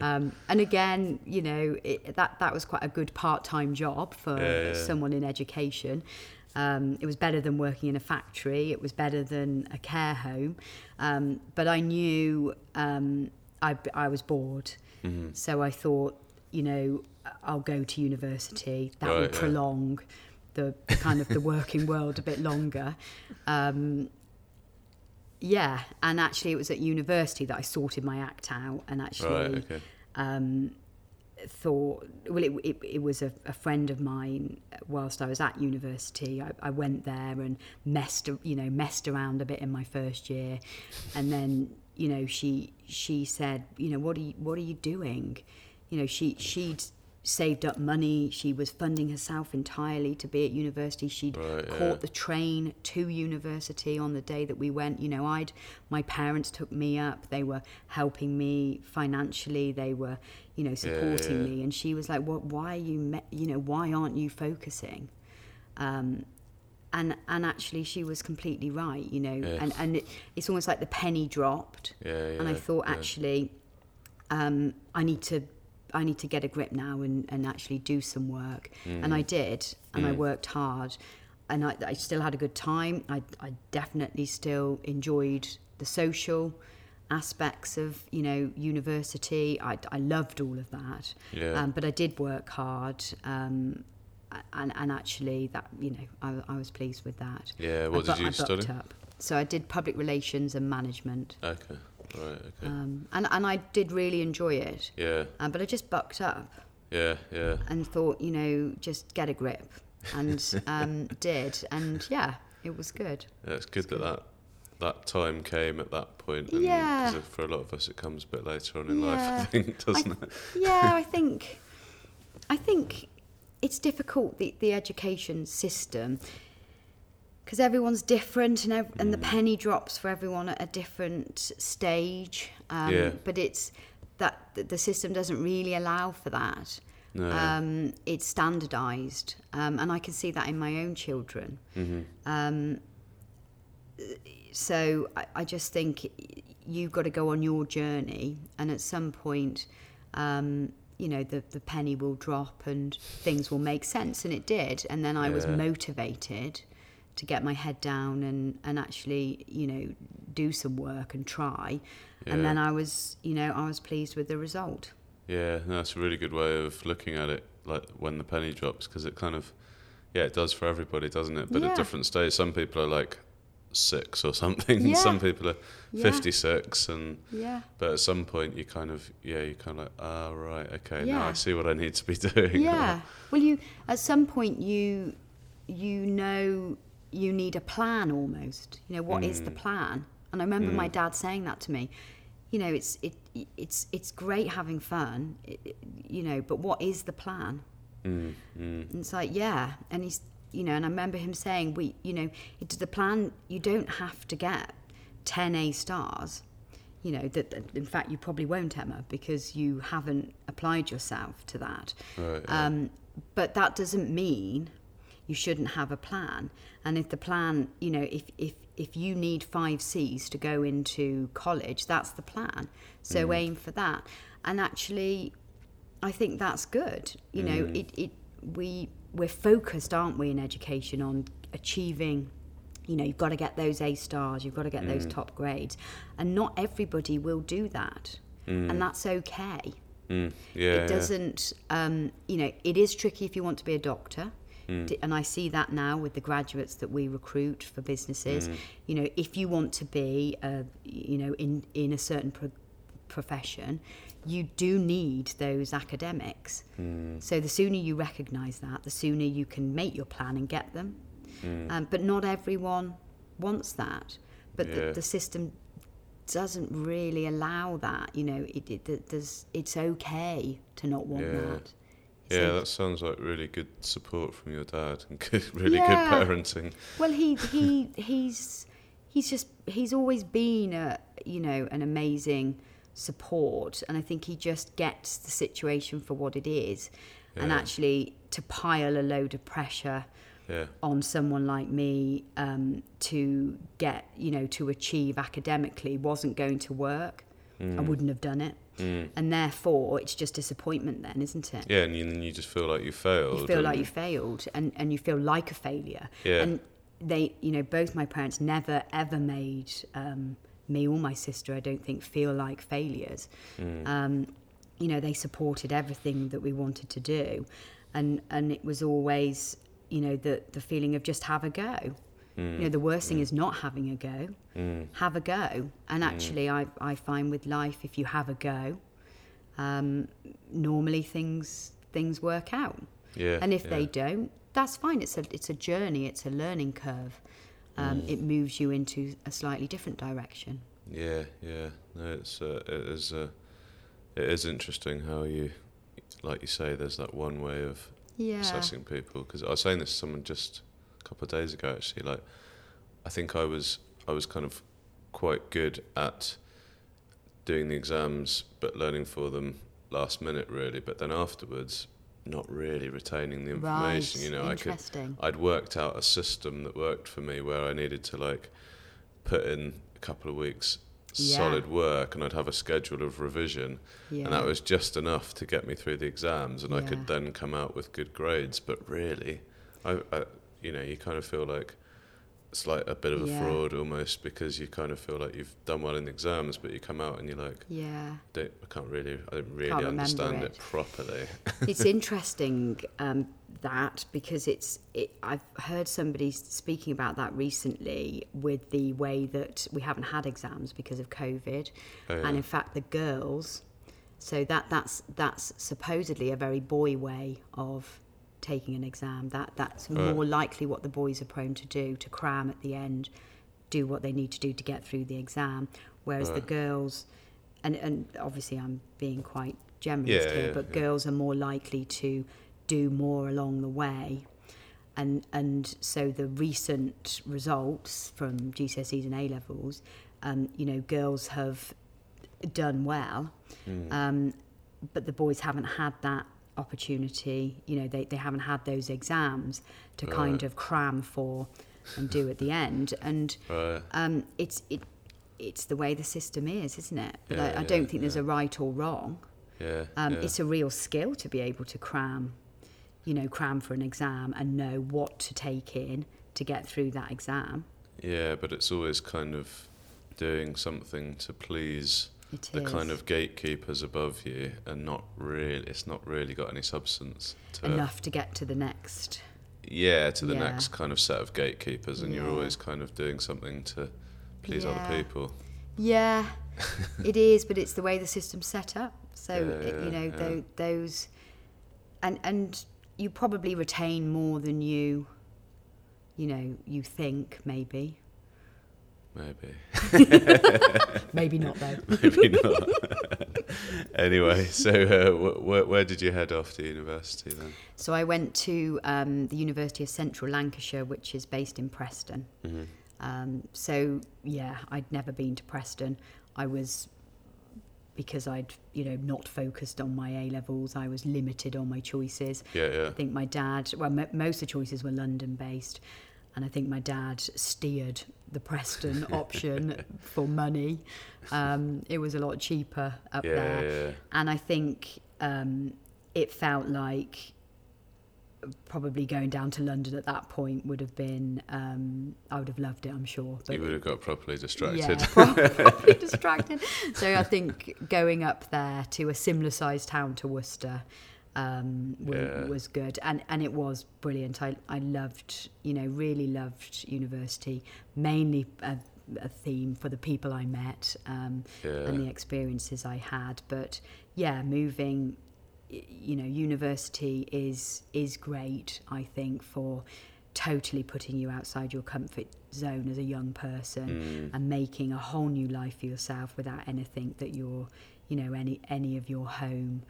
Um, and again, you know, it, that that was quite a good part-time job for Yeah, yeah. someone in education. Um, it was better than working in a factory. It was better than a care home. Um, but I knew um, I, I was bored, Mm-hmm. so I thought, you know, I'll go to university. That will Right, yeah. prolong the kind of the working world a bit longer. Um, yeah, and actually, it was at university that I sorted my act out and actually Right, okay. um, thought, well, it, it, it was a, a friend of mine whilst I was at university. I, I went there and messed, you know, messed around a bit in my first year, and then, you know, she she said, you know, what are you what are you doing? You know, she she'd saved up money. She was funding herself entirely to be at university. She'd Right, caught yeah. the train to university on the day that we went. You know, I'd my parents took me up. They were helping me financially. They were, you know, supporting yeah. me. And she was like, "What? Why are you? Me- you know, why aren't you focusing?" Um, and and actually, she was completely right. You know, Yeah. and and it, it's almost like the penny dropped. Yeah, yeah. and I thought yeah. actually, um, I need to. I need to get a grip now and, and actually do some work. And Mm. I did, and I worked hard. And I, I still had a good time. I, I definitely still enjoyed the social aspects of, you know, university. I, I loved all of that. Yeah. Um, but I did work hard. Um, and, and actually, that you know, I, I was pleased with that. Yeah, I what bu- did you I study? Up. So I did public relations and management, Okay, right, okay. um, and and I did really enjoy it. yeah, Um, but I just bucked up yeah, yeah. and thought, you know, just get a grip, and um, did, and yeah, it was good. Yeah, it's good that, that that time came at that point. And Yeah. for a lot of us, it comes a bit later on in life, I Yeah. think, doesn't I- it? yeah, I think, I think it's difficult the the education system because everyone's different and ev- and the penny drops for everyone at a different stage. Um, Yeah. But it's that the system doesn't really allow for that. No. Um, it's standardised, um, and I can see that in my own children. Mm-hmm. Um, so I, I just think, you've got to go on your journey, and at some point, um, you know, the the penny will drop and things will make sense, and it did. And then I was motivated to get my head down and and actually, you know, do some work and try. And then I was, you know, I was pleased with the result. Yeah, no, that's a really good way of looking at it, like when the penny drops, because it kind of, yeah, it does for everybody, doesn't it? But Yeah. at different stages, some people are like six or something, Yeah. some people are Yeah. 56, and Yeah. but at some point you kind of, yeah, you kind of like, ah, right, okay, now I see what I need to be doing. Yeah. Well, you at some point you you know you need a plan almost. You know what is the plan? And I remember my dad saying that to me. You know, it's it it's it's great having fun, it, it- you know, but what is the plan? Mm, mm, And it's like, yeah. And he's, you know, and I remember him saying, we, you know, it's the plan, you don't have to get 10 A stars. You know, that, that in fact, you probably won't, Emma, because you haven't applied yourself to that. right, yeah. Um, but that doesn't mean you shouldn't have a plan. And if the plan, you know, if, if, if you need five C's to go into college, that's the plan. So aim for that. And actually, I think that's good. You know, it, it we we're focused, aren't we, in education on achieving. You know, you've got to get those A stars, you've got to get those top grades, and not everybody will do that, and that's okay. Mm, yeah, it doesn't. Um, you know, it is tricky if you want to be a doctor. Mm. And I see that now with the graduates that we recruit for businesses. Mm. You know, if you want to be, uh, you know, in in a certain pro- profession, you do need those academics. Mm. So the sooner you recognise that, the sooner you can make your plan and get them. Mm. Um, but not everyone wants that. But Yeah. the, the system doesn't really allow that. You know, it, it th- there's it's okay to not want Yeah. that. It's Yeah, that sounds like really good support from your dad and good, really Yeah. good parenting. Well, he he he's he's just he's always been a you know an amazing support, and I think he just gets the situation for what it is, and actually to pile a load of pressure Yeah, on someone like me um, to get you know to achieve academically wasn't going to work. I wouldn't have done it, mm. and therefore it's just disappointment then, isn't it? yeah, and you, then you just feel like you failed. you feel like you failed and, and you feel like a failure Yeah. and they you know both my parents never ever made um, me or my sister i don't think feel like failures Mm. um, you know they supported everything that we wanted to do and and it was always you know the the feeling of just have a go you know the worst thing is not having a go Mm. have a go and actually I, I find with life if you have a go um, normally things things work out Yeah, and if yeah. they don't, that's fine. It's a it's a journey. It's a learning curve. Um, Mm. It moves you into a slightly different direction. Yeah, yeah. No, it's uh, it is uh, it is interesting how you, like you say, there's that one way of Yeah. assessing people. Because I was saying this to someone just a couple of days ago. Actually, like I think I was I was kind of quite good at doing the exams, but learning for them last minute, really. But then afterwards, not really retaining the information. Right. You know, I could I'd worked out a system that worked for me where I needed to like put in a couple of weeks Yeah. solid work and I'd have a schedule of revision yeah. and that was just enough to get me through the exams and I could then come out with good grades but really I, I you know you kind of feel like it's like a bit of a Yeah. fraud almost because you kind of feel like you've done well in the exams but you come out and you're like yeah. don't, I can't really I don't really Can't understand it. it. properly it's interesting um, that because it's it, I've heard somebody speaking about that recently with the way that we haven't had exams because of COVID, Oh, yeah. and in fact the girls. So that that's that's supposedly a very boy way of taking an exam. That that's Right. more likely what the boys are prone to do to cram at the end, do what they need to do to get through the exam, whereas the girls, and and obviously I'm being quite generalist Yeah, here, yeah, but yeah. girls are more likely to do more along the way. And, and so the recent results from GCSEs and A levels, um, you know, girls have done well, Mm. um, but the boys haven't had that opportunity. You know, they, they haven't had those exams to kind of cram for and do at the end. And right um, it's it it's the way the system is, isn't it? But Yeah, I, I yeah, don't think there's yeah. a right or wrong. Yeah. Um, yeah. It's a real skill to be able to cram, you know, cram for an exam and know what to take in to get through that exam. Yeah, but it's always kind of doing something to please It the is kind of gatekeepers above you, and not really. It's not really got any substance to it. enough to get to the next. Yeah, to the Yeah. next kind of set of gatekeepers, and you're always kind of doing something to please Yeah. other people. Yeah, it is, but it's the way the system's set up. So Yeah, it, you know yeah. tho- those, and and you probably retain more than you, you know, you think maybe. Maybe, Maybe not though. maybe not. anyway, so uh, wh- where, where did you head off to university then? So I went to um, the University of Central Lancashire, which is based in Preston. Mm-hmm. Um, so yeah, I'd never been to Preston. I was because I'd you know not focused on my A levels. I was limited on my choices. Yeah, yeah. I think my dad. Well, m- most of the choices were London based, and I think my dad steered the Preston option for money. Um, it was a lot cheaper up Yeah, there, yeah. and I think um, it felt like probably going down to London at that point would have been. Um, I would have loved it, I'm sure. You would have got properly distracted. prob- probably distracted. So I think going up there to a similar sized town to Worcester um, wa- Yeah. was good, and and it was brilliant. I I loved, you know, really loved university. Mainly a, a theme for the people I met um, yeah. and the experiences I had. But yeah, moving, you know, university is is great. I think for totally putting you outside your comfort zone as a young person Mm. and making a whole new life for yourself without anything that you're, you know, any any of your home.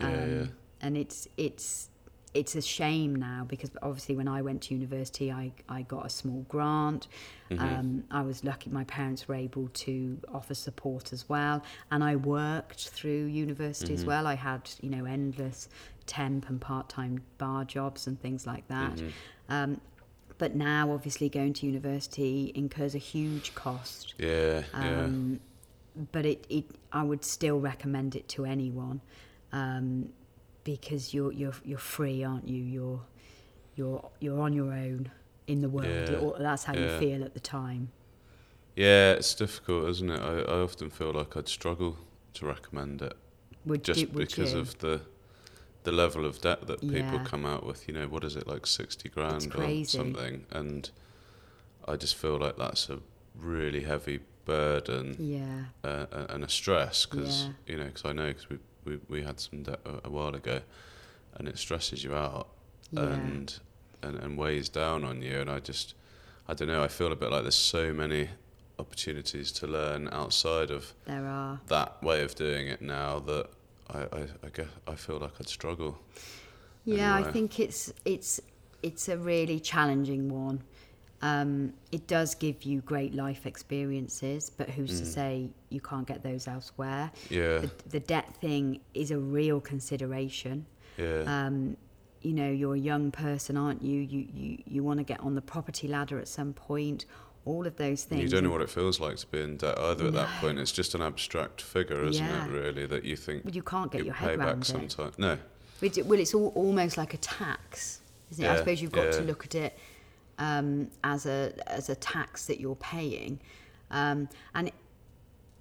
Um, Yeah, yeah. And it's it's it's a shame now because obviously when I went to university, I I got a small grant. Mhm. Um, I was lucky; my parents were able to offer support as well, and I worked through university as Mhm. well. I had you know endless temp and part-time bar jobs and things like that. Mhm. Um, but now, obviously, going to university incurs a huge cost. Yeah, yeah. Um, But it, it, I would still recommend it to anyone um, because you're you're you're free, aren't you? You're you're you're on your own in the world. Yeah, that's how yeah. you feel at the time. Yeah, it's difficult, isn't it? I, I often feel like I'd struggle to recommend it Would just you, because you? of the the level of debt that people Yeah. come out with. You know, what is it like sixty grand or something? And I just feel like that's a really heavy burden yeah, uh, and a stress because Yeah. you know because I know because we, we we had some debt a, a while ago, and it stresses you out yeah, and, and and weighs down on you. And I just, I don't know. I feel a bit like there's so many opportunities to learn outside of there are. that way of doing it now that I, I, I guess I feel like I'd struggle. Yeah, I think it's it's it's a really challenging one. Um, it does give you great life experiences, but who's to Mm. say you can't get those elsewhere? Yeah, The, the debt thing is a real consideration. yeah, Um, you know, you're a young person, aren't you? You you, you want to get on the property ladder at some point. All of those things. you don't know what it feels like to be in debt either. At that point, it's just an abstract figure, isn't Yeah. it? Really, that you think Well, you can't get you your head back around it. sometime. No, Well, it's all, almost like a tax, isn't it? I suppose you've got to look at it um, as a as a tax that you're paying, um, and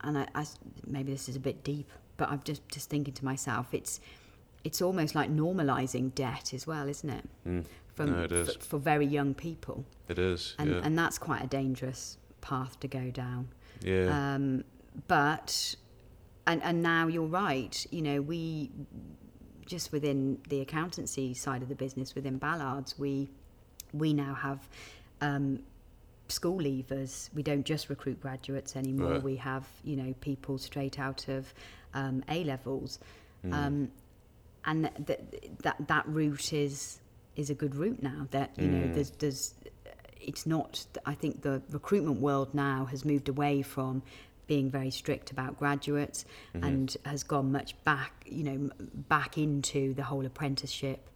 and I, I maybe this is a bit deep, but I'm just just thinking to myself, it's it's almost like normalising debt as well, isn't it? Mm. From No, it is. For, for very young people, it is. and yeah, and that's quite a dangerous path to go down. yeah, Um, but and and now you're right. You know, we just within the accountancy side of the business within Ballards, we we now have um, school leavers. We don't just recruit graduates anymore. Right. We have you know people straight out of um, A levels, Mm. um, and th- that that route is is a good route now. That you know Mm. there's there's it's not I think the recruitment world now has moved away from being very strict about graduates Mhm. and has gone much back you know back into the whole apprenticeship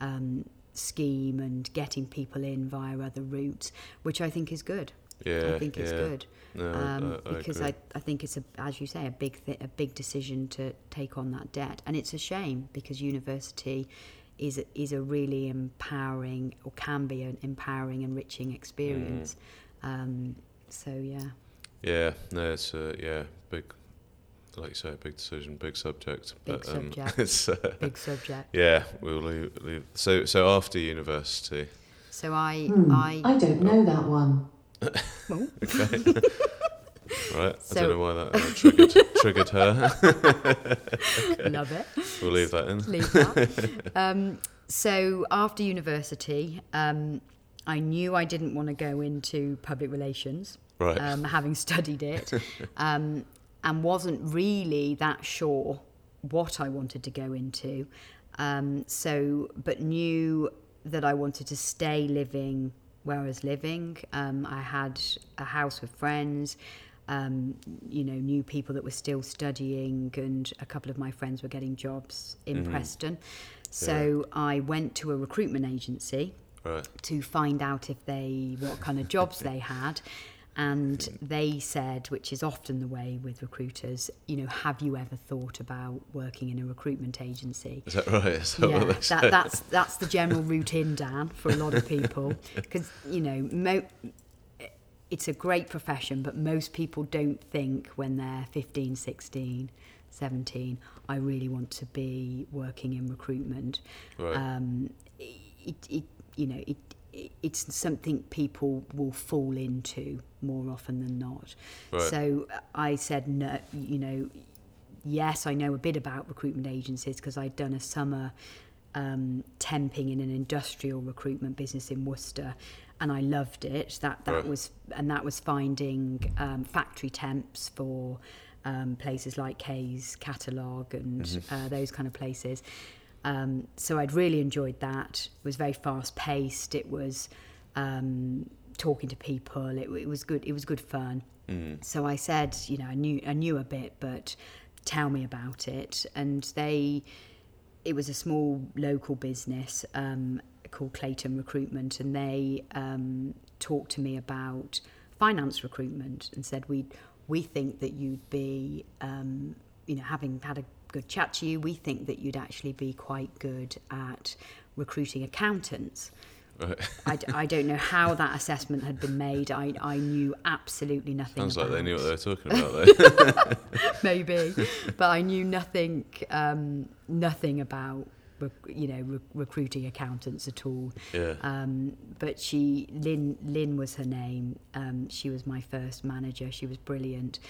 um, scheme and getting people in via other routes which I think is good Yeah, I think it's yeah. good No, um, I, I because agree. I, I think it's a as you say a big th- a big decision to take on that debt, and it's a shame because university is a, is a really empowering or can be an empowering, enriching experience. Mm. Um, so yeah, Yeah, no, it's a yeah big, like you say, big decision, big subject. Big but, um, subject. it's uh, big subject. yeah, we'll leave, leave. So so after university, So I Hmm, I I don't know that one. okay, right. I don't know why that uh, triggered triggered her. love it. We'll leave that in. leave that. um, so after university, um, I knew I didn't want to go into public relations, Right. um, having studied it, um, and wasn't really that sure what I wanted to go into. Um, so, but knew that I wanted to stay living where I was living. Um, I had a house with friends. Um, you know, knew people that were still studying, and a couple of my friends were getting jobs in Preston. So I went to a recruitment agency right. to find out if they what kind of jobs they had and they said which is often the way with recruiters you know have you ever thought about working in a recruitment agency Is that right? Is that yeah, that, that's that's the general route in Dan for a lot of people because you know mo- it's a great profession but most people don't think when they're 15 16 17 I really want to be working in recruitment Right. um, it, it you know it it's something people will fall into more often than not. Right. So I said no, you know, yes, I know a bit about recruitment agencies because I'd done a summer um, temping in an industrial recruitment business in Worcester, and I loved it. That that Right. was and that was finding um, factory temps for um, places like Kay's Catalogue and uh, those kind of places. Um, so I'd really enjoyed that. It was very fast paced. It was um, talking to people. It, it was good. It was good fun. So I said, you know, I knew I knew a bit, but tell me about it. And they, it was a small local business um, called Clayton Recruitment, and they um, talked to me about finance recruitment and said we we think that you'd be, um, you know, having had a good chat to you, we think that you'd actually be quite good at recruiting accountants. Right. I, don't know how that assessment had been made. I, I knew absolutely nothing. Sounds like they knew what they were talking about, though. maybe, but I knew nothing, um, nothing about you know re- recruiting accountants at all. yeah. Um, but she, Lynn, Lynn was her name. Um, she was my first manager. She was brilliant.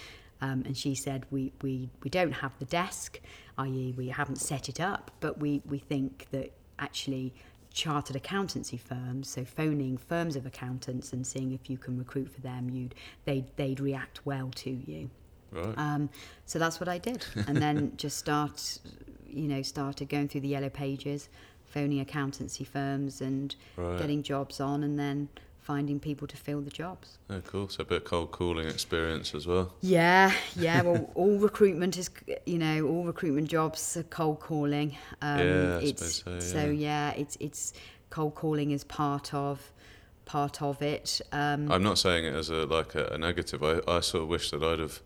Um, and she said, we, we, we don't have the desk, i.e. we haven't set it up, but we, we think that actually chartered accountancy firms, so phoning firms of accountants and seeing if you can recruit for them, you'd, they'd, they'd react well to you. Right. Um, so that's what I did, and then just start, you know, started going through the yellow pages, phoning accountancy firms and Right. getting jobs on, and then finding people to fill the jobs. Oh, cool. So a bit of cold calling experience as well. Yeah, yeah. Well, all recruitment is, you know, all recruitment jobs are cold calling. Um, Yeah, I it's, suppose so, yeah. yeah, it's it's cold calling is part of part of it. Um, I'm not saying it as a like a, a negative. I, I sort of wish that I'd have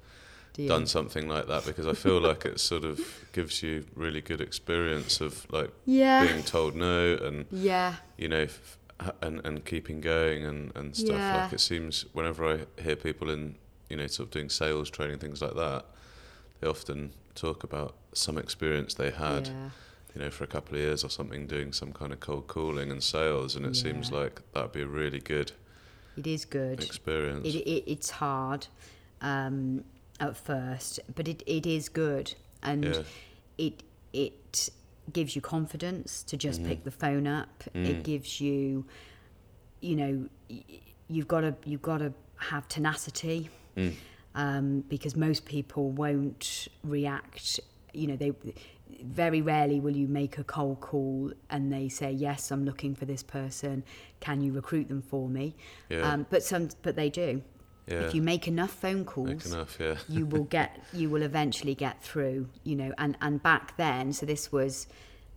do done something like that because I feel like it sort of gives you really good experience of like yeah, being told no and yeah, you know f- and and keeping going and and stuff. Yeah. Like it seems whenever I hear people in you know sort of doing sales training things like that, they often talk about some experience they had. yeah. you know, for a couple of years or something, doing some kind of cold calling and sales, and it seems like that'd be a really good It is good. experience. It, it, it's hard um, at first, but it, it is good, and Yeah. it it gives you confidence to just Mm-hmm. pick the phone up. Mm. It gives you, you know, y- you've got to you've got to have tenacity Mm. um, because most people won't react. You know, they very rarely will you make a cold call and they say, "Yes, I'm looking for this person. Can you recruit them for me?" Yeah. Um, but some, but they do. Yeah, If you make enough phone calls, enough. Yeah, you will get you will eventually get through you know and and back then so this was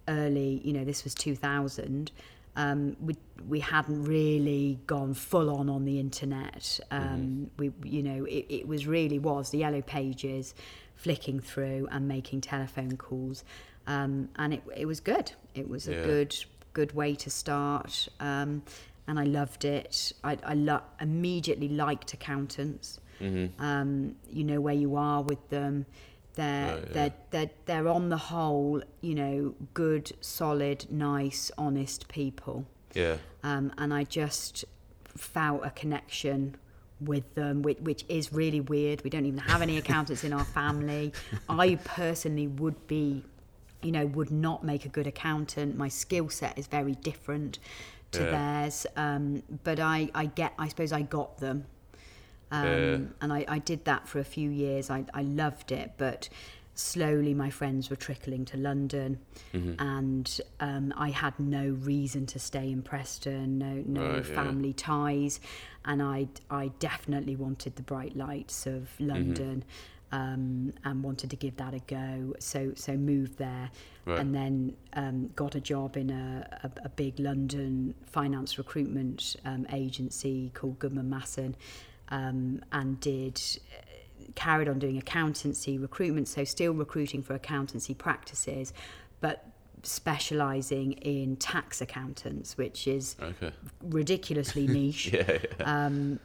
early you know this was 2000 Um, we we hadn't really gone full on on the internet. Um, We you know it, it was really was the yellow pages, flicking through and making telephone calls, um, and it it was good. It was a Yeah. good good way to start. Um, and I loved it. I, I lo- immediately liked accountants. Mm-hmm. Um, you know where you are with them. They're, Right, yeah. they're, they're, they're on the whole, you know, good, solid, nice, honest people. Yeah. Um, and I just felt a connection with them, which, which is really weird. We don't even have any accountants in our family. I personally would be, you know, would not make a good accountant. My skill set is very different to Yeah. theirs. Um, but I, I get, I suppose I got them. Um, Yeah. And I, I did that for a few years. I, I loved it, but slowly my friends were trickling to London, Mm-hmm. and um, I had no reason to stay in Preston, no no Right, yeah. family ties, and I I definitely wanted the bright lights of Mm-hmm. London. Um, and wanted to give that a go, so so moved there, Right. and then um, got a job in a, a, a big London finance recruitment um, agency called Goodman Masson, um, and did carried on doing accountancy recruitment, so still recruiting for accountancy practices, but specialising in tax accountants, which is Okay. ridiculously niche. Yeah. yeah. Um,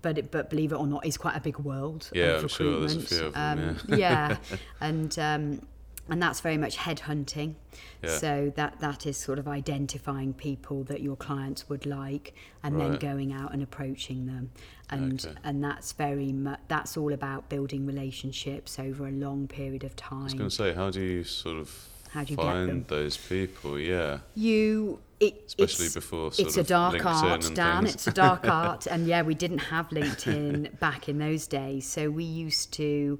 but it, but believe it or not, is quite a big world. Yeah, of I'm sure there's a recruitment. few of them, um, yeah, and um, and that's very much headhunting. Yeah. So that that is sort of identifying people that your clients would like, and then going out and approaching them, and Okay. and that's very much that's all about building relationships over a long period of time. I was going to say, how do you sort of How do you find those people? Yeah. You it, Especially it's, before it's a dark LinkedIn art, Dan. things. It's a dark art, and yeah, we didn't have LinkedIn back in those days, so we used to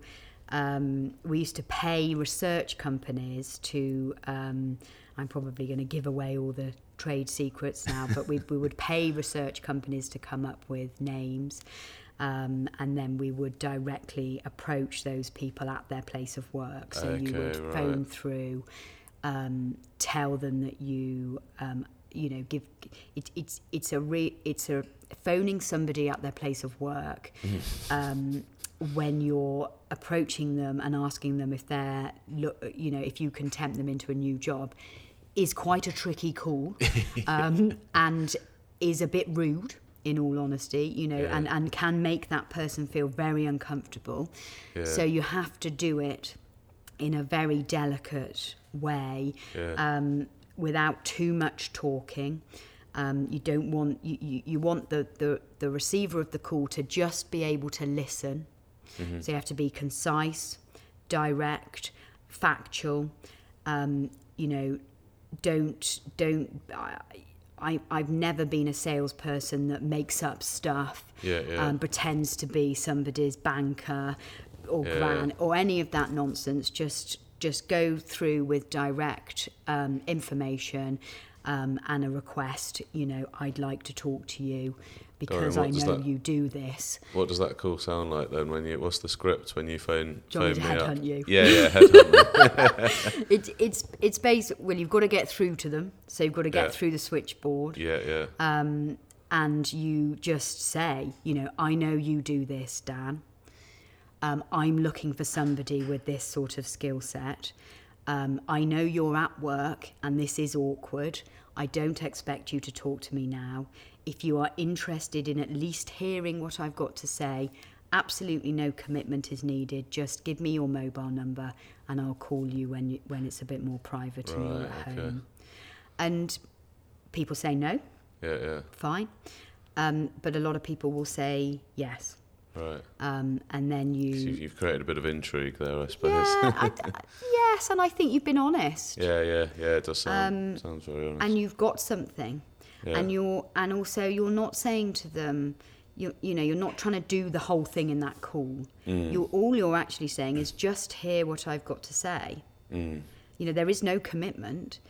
um, we used to pay research companies to. Um, I'm probably going to give away all the trade secrets now, but we we would pay research companies to come up with names. Um, and then we would directly approach those people at their place of work. So you would Okay, phone right. through, um, tell them that you, um, you know, give it, it's it's a re, it's a phoning somebody at their place of work um, when you're approaching them and asking them if they're look, you know, if you can tempt them into a new job, is quite a tricky call, um, and is a bit rude. In all honesty, you know, Yeah. and, and can make that person feel very uncomfortable. Yeah. So you have to do it in a very delicate way Yeah. um, without too much talking. Um, you don't want you, you, you want the, the, the receiver of the call to just be able to listen. So you have to be concise, direct, factual. Um, you know, don't don't. I, I I've never been a salesperson that makes up stuff Yeah, yeah. um, pretends to be somebody's banker or Yeah. gran or any of that nonsense. Just just go through with direct um, information um, and a request. You know, I'd like to talk to you because what I know that- you do this. What does that call sound like then? When you what's the script when you phone phone me up? headhunt you? Yeah, yeah, headhunt me. It's it's it's basic. Well, you've got to get through to them, so you've got to get Yeah. through the switchboard. Yeah, yeah. um, and you just say, you know, I know you do this, Dan. Um, I'm looking for somebody with this sort of skill set. Um, I know you're at work and this is awkward. I don't expect you to talk to me now. If you are interested in at least hearing what I've got to say, absolutely no commitment is needed. Just give me your mobile number and I'll call you when you, when it's a bit more private and you're at okay. home. And people say no Yeah, yeah. fine. Um, but a lot of people will say yes. Right. Um, and then you. you've, you've created a bit of intrigue there, I suppose. Yeah, I, I- yes, and I think you've been honest. yeah, yeah, yeah. It does sound sounds very honest. Um, And you've got something. Yeah. And you're and also you're not saying to them, you you know, you're not trying to do the whole thing in that call. Mm. You're all you're actually saying is just hear what I've got to say. Mm. You know, there is no commitment.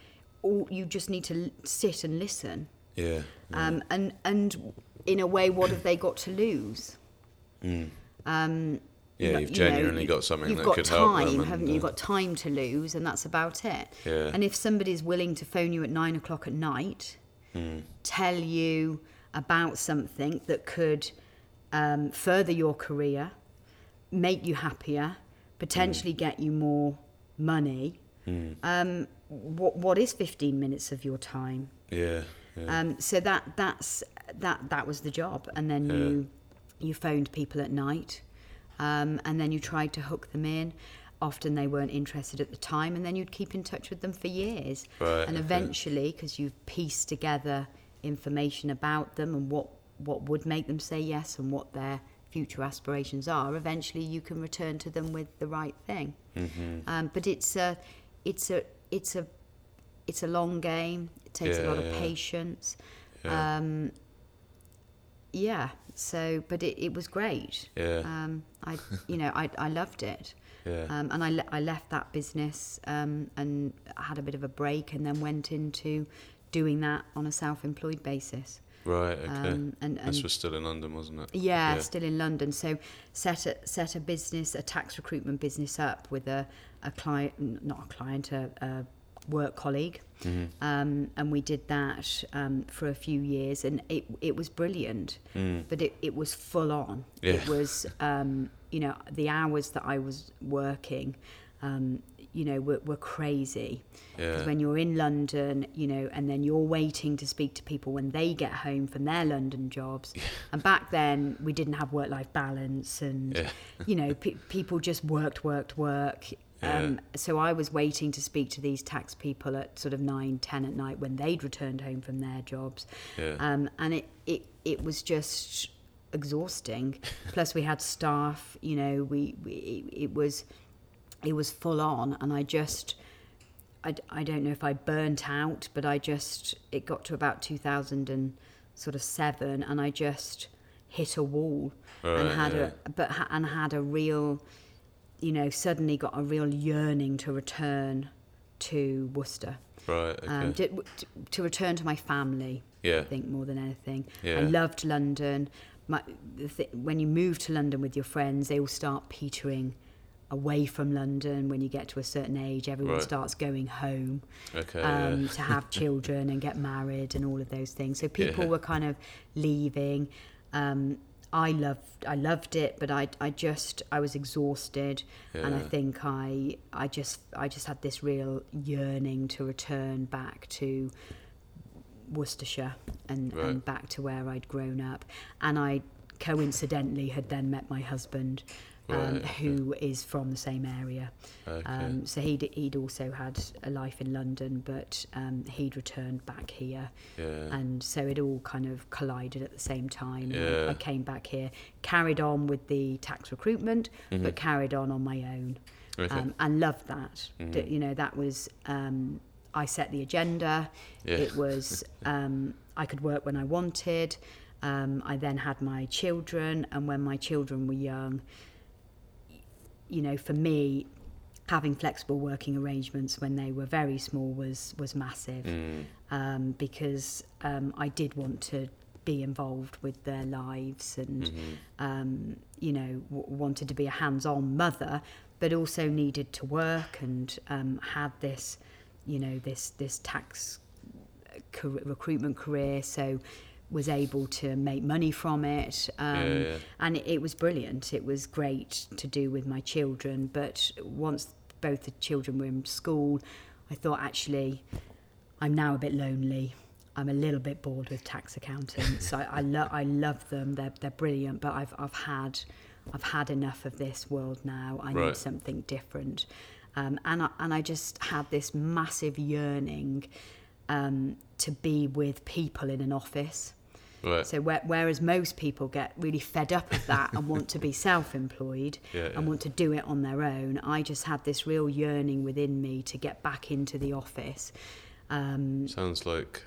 All you just need to l- sit and listen. yeah. Um, and and in a way, what have they got to lose? Um, Yeah, you know- you've know, genuinely got something you've that got could time, help them. haven't you? You've got time to lose, and that's about it. Yeah. And if somebody's willing to phone you at nine o'clock at night, tell you about something that could um, further your career, make you happier, potentially get you more money. Um, what what is 15 minutes of your time? Yeah. Yeah. Um, so that that's that that was the job, and then you you phoned people at night, um, and then you tried to hook them in. Often they weren't interested at the time, and then you'd keep in touch with them for years. Right, and eventually, because you've pieced together information about them and what what would make them say yes and what their future aspirations are, eventually you can return to them with the right thing. Mm-hmm. Um, but it's a it's a it's a it's a long game. It takes a Yeah, lot of yeah. patience. Yeah. Um, yeah. So, but it, it was great. Yeah. Um, I, you know, I, I loved it. Yeah. Um, and I, le- I left that business um, and had a bit of a break and then went into doing that on a self-employed basis. right. Okay. Um, and, and this was still in London, wasn't it? yeah, still in London. So set a set a business, a tax recruitment business up with a, a client, not a client, a, a work colleague, Mm-hmm. um, and we did that um, for a few years, and it it was brilliant. But it, it was full on. It Mm. Was um, you know the hours that I was working. Um, you know, were, were crazy. Because Yeah. when you're in London, you know, and then you're waiting to speak to people when they get home from their London jobs. And back then, we didn't have work life balance, and, Yeah. you know, pe- people just worked, worked, work. Um, so I was waiting to speak to these tax people at sort of nine, ten at night when they'd returned home from their jobs. Um, and it, it, it was just exhausting. Plus, we had staff. You know, we, we it, was it was full on, and I just. I, I don't know if I burnt out, but I just it got to about 2000 and sort of seven, and I just hit a wall and had yeah. a but and had a real, you know, suddenly got a real yearning to return to Worcester, Right. Okay. um, to, to return to my family. Yeah. I think more than anything. Yeah. I loved London. My, th- when you move to London with your friends, they all start petering away from London. When you get to a certain age, everyone Right. starts going home okay. um, yeah. to have children and get married and all of those things. So people Yeah. were kind of leaving. Um, I loved I loved it, but I I just I was exhausted, and I think I I just I just had this real yearning to return back to Worcestershire and, Right. and back to where I'd grown up, and I coincidentally had then met my husband. Um, Right, okay. who is from the same area? Okay. Um, so he'd, he'd also had a life in London, but um, he'd returned back here. yeah. And so it all kind of collided at the same time. Yeah. I, came back here, carried on with the tax recruitment, but carried on on my own. Mm-hmm. Okay. Mm-hmm. Um, and loved that. D- You know, that was, um, I set the agenda. Yeah. It was, um, I could work when I wanted. Um, I then had my children, and when my children were young, you know, for me, having flexible working arrangements when they were very small was was massive. Mm. um, because um, I did want to be involved with their lives and um, you know w- wanted to be a hands-on mother, but also needed to work and um, had this you know this this tax career, recruitment career. So was able to make money from it um, Yeah, yeah. and it, it was brilliant. It was great to do with my children but once both the children were in school i thought actually i'm now a bit lonely. I'm a little bit bored with tax accountants. I, I, lo- I love them. They're, they're brilliant but I've, I've had i've had enough of this world now. I Right. need something different. Um, and, I, and I just had this massive yearning um, to be with people in an office Right. so where, whereas most people get really fed up of that and want to be self-employed Yeah, and yeah. want to do it on their own, I just had this real yearning within me to get back into the office. Um, Sounds like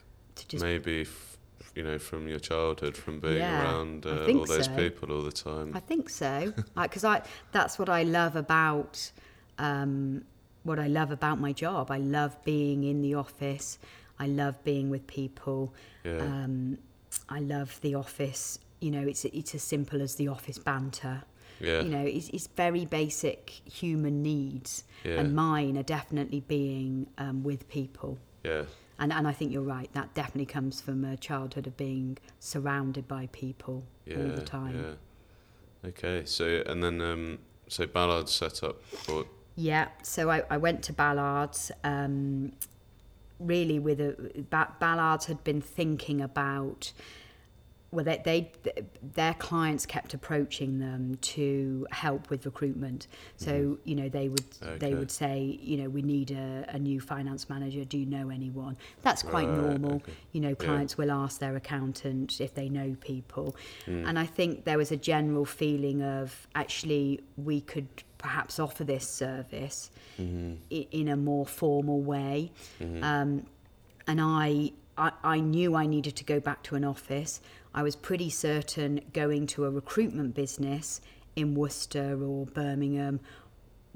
maybe, f- you know, from your childhood, from being Yeah, around uh, all those so. people all the time. I think so, because I, that's what I love about um, what I love about my job. I love being in the office. I love being with people. Yeah. Um, I love the office. You know, it's it's as simple as the office banter. yeah. You know, it's, it's very basic human needs, Yeah. and mine are definitely being um, with people. yeah. and and I think you're right. That definitely comes from a childhood of being surrounded by people Yeah. all the time. Yeah. Okay. So and then um, so Ballard set up for Yeah, so I, I went to Ballard's um, really with a ba- Ballard's had been thinking about well they, they their clients kept approaching them to help with recruitment so you know they would they Mm-hmm. Would say you know we need a, a new finance manager do you know anyone that's quite Right, normal okay. you know Yeah. clients will ask their accountant if they know people Mm. and i think there was a general feeling of actually we could perhaps offer this service Mm-hmm. i- in a more formal way um, and I, I i knew i needed to go back to an office i was pretty certain going to a recruitment business in worcester or birmingham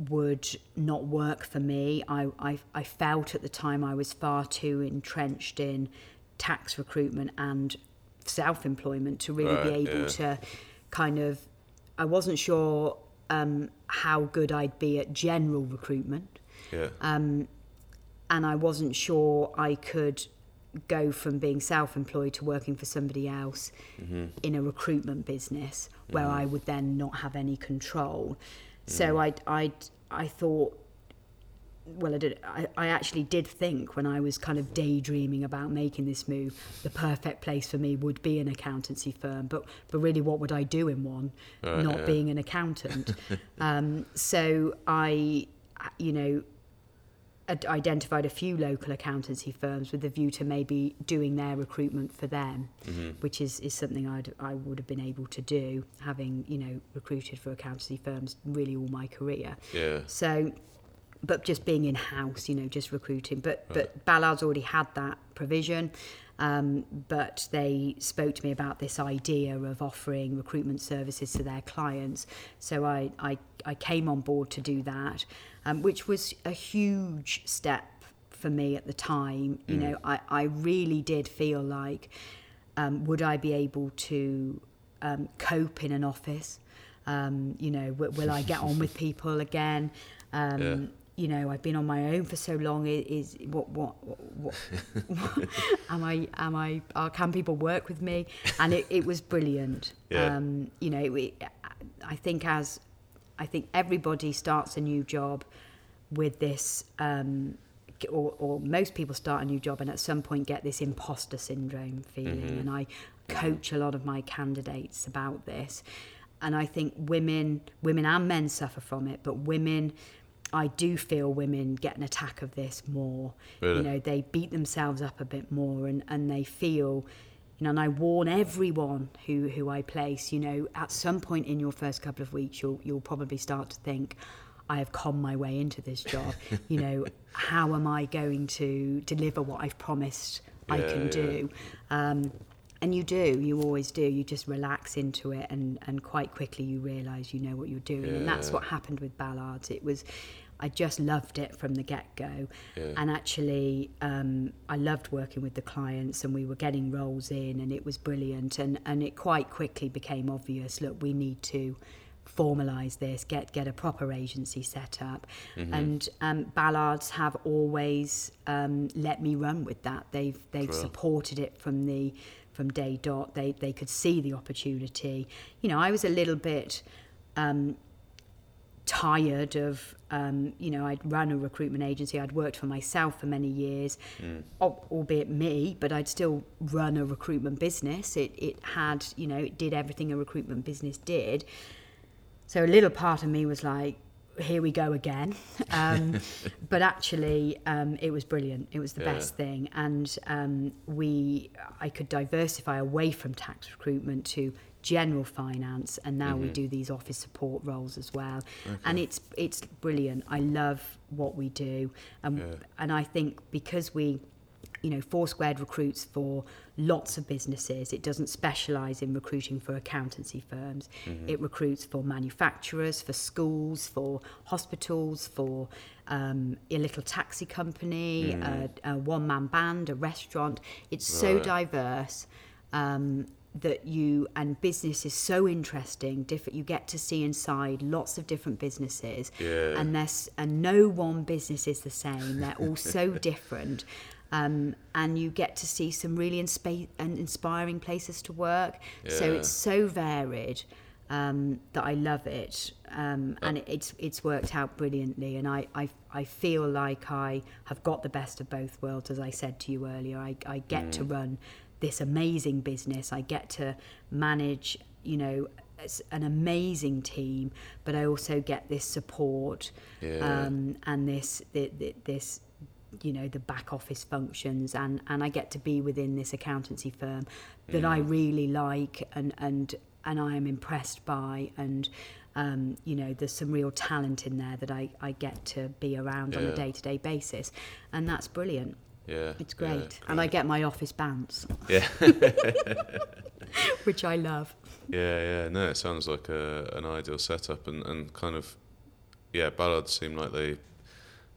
would not work for me. I, I, I felt at the time I was far too entrenched in tax recruitment and self employment to really be able yeah. to kind of. I wasn't sure um, how good I'd be at general recruitment, yeah. um, and I wasn't sure I could go from being self employed to working for somebody else in a recruitment business where I would then not have any control. So I I I thought well, I, did, I, I actually did think when I was kind of daydreaming about making this move, the perfect place for me would be an accountancy firm. But but really, what would I do in one? Right, not yeah. being an accountant. um, so I, you know, ad- identified a few local accountancy firms with the view to maybe doing their recruitment for them, Mm-hmm. which is, is something I'd, I would have been able to do, having you know recruited for accountancy firms really all my career. Yeah. So, but just being in house, you know, just recruiting. But but Ballards already had that provision. Um, but they spoke to me about this idea of offering recruitment services to their clients. So I, I, I came on board to do that, um, which was a huge step for me at the time. You know, I, I really did feel like, um, would I be able to um, cope in an office? Um, you know, w- will I get on with people again? Um, Yeah. You know, I've been on my own for so long. i- Is what what what? what am I? Am I? Uh, can people work with me? And it, it was brilliant. Yeah. Um, you know, it, I think as I think everybody starts a new job with this, um, or, or most people start a new job and at some point get this imposter syndrome feeling. And I coach a lot of my candidates about this. And I think women, women and men suffer from it, but women, I do feel women get an attack of this more. Really? You know, they beat themselves up a bit more and, and they feel you know, and I warn everyone who, who I place, you know, at some point in your first couple of weeks, you'll, you'll probably start to think, I have conned my way into this job. you know, how am I going to deliver what I've promised I can yeah. do? Um, and you do, you always do. You just relax into it, and, and quite quickly you realise you know what you're doing. And that's what happened with Ballards. It was, I just loved it from the get go. Yeah. And actually, um, I loved working with the clients, and we were getting roles in, and it was brilliant. And, and it quite quickly became obvious look, we need to formalize this get get a proper agency set up and um, ballards have always um, let me run with that they've they've Well. supported it from the from day dot they they could see the opportunity you know i was a little bit um, tired of um, you know I'd run a recruitment agency I'd worked for myself for many years al- albeit me but I'd still run a recruitment business. It it had you know it did everything a recruitment business did. So a little part of me was like here we go again. Um, but actually um, it was brilliant. It was the Yeah. best thing. And um, we I could diversify away from tax recruitment to general finance and now we do these office support roles as well. And it's it's brilliant. I love what we do. Um, Yeah. and I think because we you know Foursquared recruits for lots of businesses it doesn't specialize in recruiting for accountancy firms. It recruits for manufacturers for schools for hospitals for um, a little taxi company a, a one-man band a restaurant. It's so diverse. Um, that you and business is so interesting different you get to see inside lots of different businesses Yeah. and there's and no one business is the same they're all so different Um, and you get to see some really and inspiring places to work. So it's so varied um, that I love it, um, and it, it's it's worked out brilliantly. And I, I I feel like I have got the best of both worlds, as I said to you earlier. I, I get to run this amazing business. I get to manage, you know. An amazing team, but I also get this support Yeah. um, and this thi- thi- this you know the back office functions and and I get to be within this accountancy firm that I really like and and and I am impressed by and um, you know there's some real talent in there that I, I get to be around on a day-to-day basis and that's brilliant Yeah. it's yeah, great and I get my office bounce Yeah. which I love Yeah, yeah. No, it sounds like a, an ideal setup and, and kind of, yeah, Ballards seem like they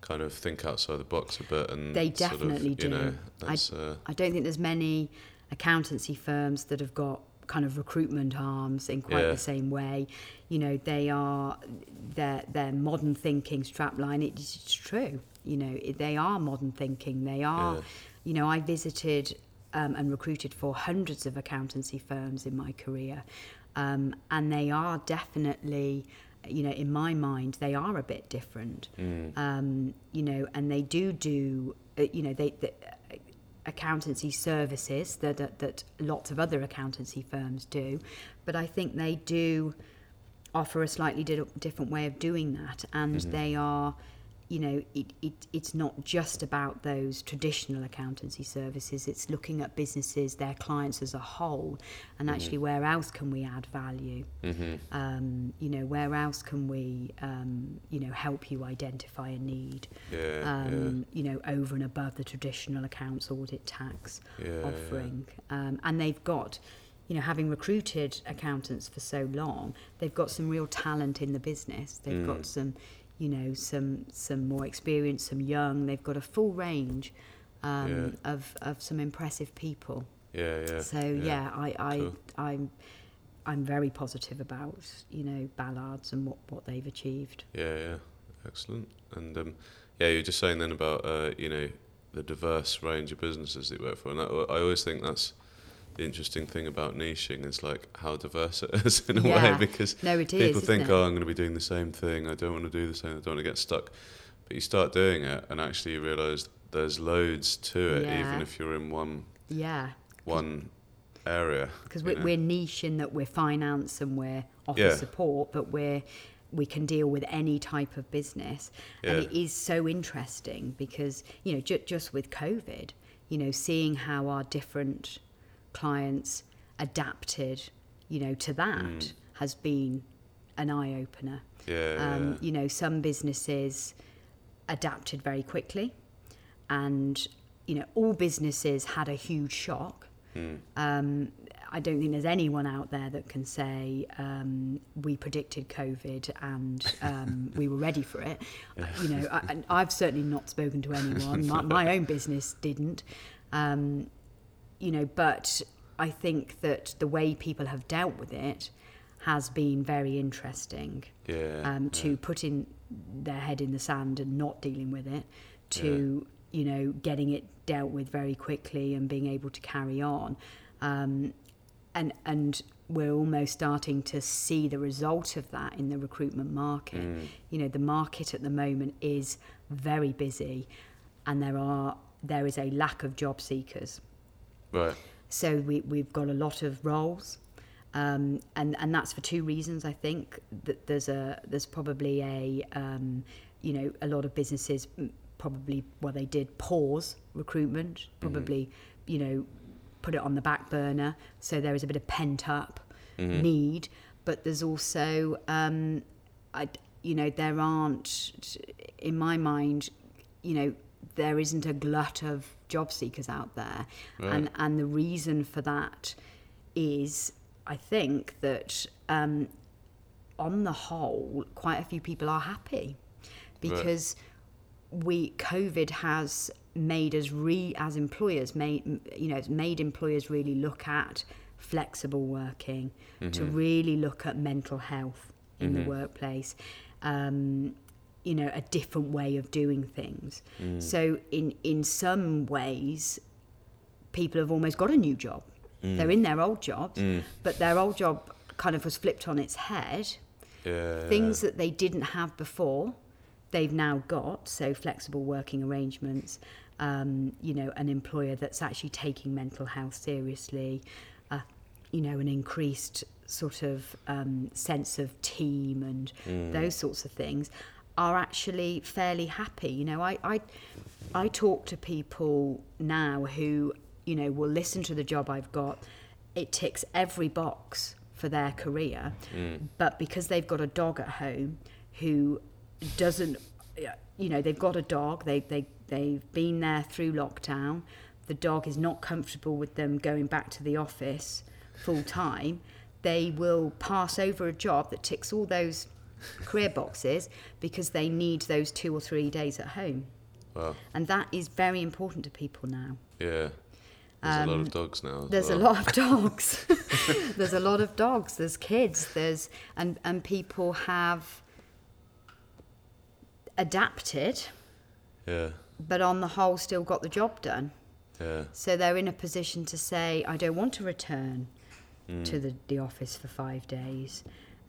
kind of think outside the box a bit and They sort of, definitely do. know, I- uh, I don't think there's many accountancy firms that have got kind of recruitment arms in quite Yeah. the same way. You know, they are their their modern thinking strapline. It's true. You know, they are modern thinking. They are. Yeah. You know, I visited um, and recruited for hundreds of accountancy firms in my career, um, and they are definitely. You know, in my mind, they are a bit different. mm, Um, you know, and they do do. Uh, you know, they. they accountancy services that, that that lots of other accountancy firms do but I think they do offer a slightly di- different way of doing that and they are you know it, it it's not just about those traditional accountancy services. It's looking at businesses their clients as a whole and actually where else can we add value? Mhm, um, you know where else can we um, you know help you identify a need? Yeah, um, you know, over and above the traditional accounts audit tax yeah, yeah, offering. Um, and they've got, you know, having recruited accountants for so long, they've got some real talent in the business. They've Mm. got some, you know, some some more experience, some young. They've got a full range um, of of some impressive people. yeah, yeah, so yeah, I I Cool. I'm I'm very positive about you know Ballards and what what they've achieved. Yeah, yeah, excellent. And um, yeah, you were just saying then about uh, you know the diverse range of businesses that you work for, and that, I always think that's interesting thing about niching is like how diverse it is in a Yeah. way because No, it is. people think, it? oh, I'm going to be doing the same thing. I don't want to do the same. I don't want to get stuck. But you start doing it, and actually you realise there's loads to it, Yeah. even if you're in one yeah. one area. because we're, we're niche in that we're finance and we're offer Yeah. support, but we're we can deal with any type of business, and it is so interesting because you know ju- just with COVID, you know, seeing how our different clients adapted, you know, to that Mm. has been an eye opener. Yeah, Um, yeah. You know, some businesses adapted very quickly, and you know, all businesses had a huge shock. Mm. Um, I don't think there's anyone out there that can say um, we predicted COVID and um, we were ready for it. You know, I, I've certainly not spoken to anyone. My, my own business didn't. Um, you know, but I think that the way people have dealt with it has been very interesting yeah, um, to putting their head in the sand and not dealing with it, to you know getting it dealt with very quickly and being able to carry on, um, and and we're almost starting to see the result of that in the recruitment market. Mm. You know, the market at the moment is very busy, and there are there is a lack of job seekers. Right. So we, we've got a lot of roles, um, and and that's for two reasons. I think that there's a there's probably a um, you know a lot of businesses probably well they did pause recruitment, probably you know put it on the back burner. So there is a bit of pent up need, but there's also um, I you know there aren't in my mind you know there isn't a glut of job seekers out there. And and the reason for that is I think that um, on the whole quite a few people are happy. Because we COVID has made us re as employers made you know it's made employers really look at flexible working to really look at mental health in the workplace. Um, you know, a different way of doing things. So in in some ways, people have almost got a new job. They're in their old jobs, but their old job kind of was flipped on its head. Yeah. Things that they didn't have before, they've now got. So flexible working arrangements. Um, you know, an employer that's actually taking mental health seriously. Uh, you know, an increased sort of um, sense of team and those sorts of things are actually fairly happy. You know, I, I I talk to people now who you know will listen to the job I've got. It ticks every box for their career, mm. but because they've got a dog at home who doesn't, you know, they've got a dog. They they they've been there through lockdown. The dog is not comfortable with them going back to the office full time. They will pass over a job that ticks all those career boxes because they need those two or three days at home. Wow. And that is very important to people now. Yeah. There's a lot of dogs now. Um, There's a lot of dogs. there's a lot of dogs. There's kids. There's and and people have adapted, Yeah. but on the whole, still got the job done. Yeah. So they're in a position to say, I don't want to return to the, the office for five days.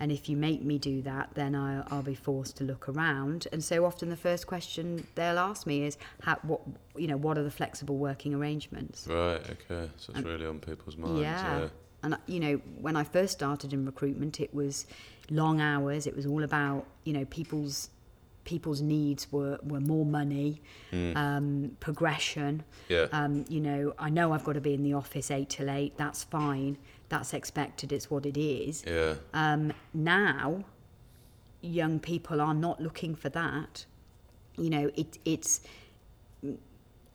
And if you make me do that, then I'll, I'll be forced to look around. And so often the first question they'll ask me is, how, what, you know, what are the flexible working arrangements? Right. Okay. So it's really on people's minds. yeah. Yeah. And, you know, when I first started in recruitment, it was long hours. It was all about, you know, people's people's needs were, were more money, um, progression. Yeah. Um, you know, I know I've got to be in the office eight till eight. That's fine. That's expected. It's what it is. Yeah. Um, now, young people are not looking for that. You know, it, it's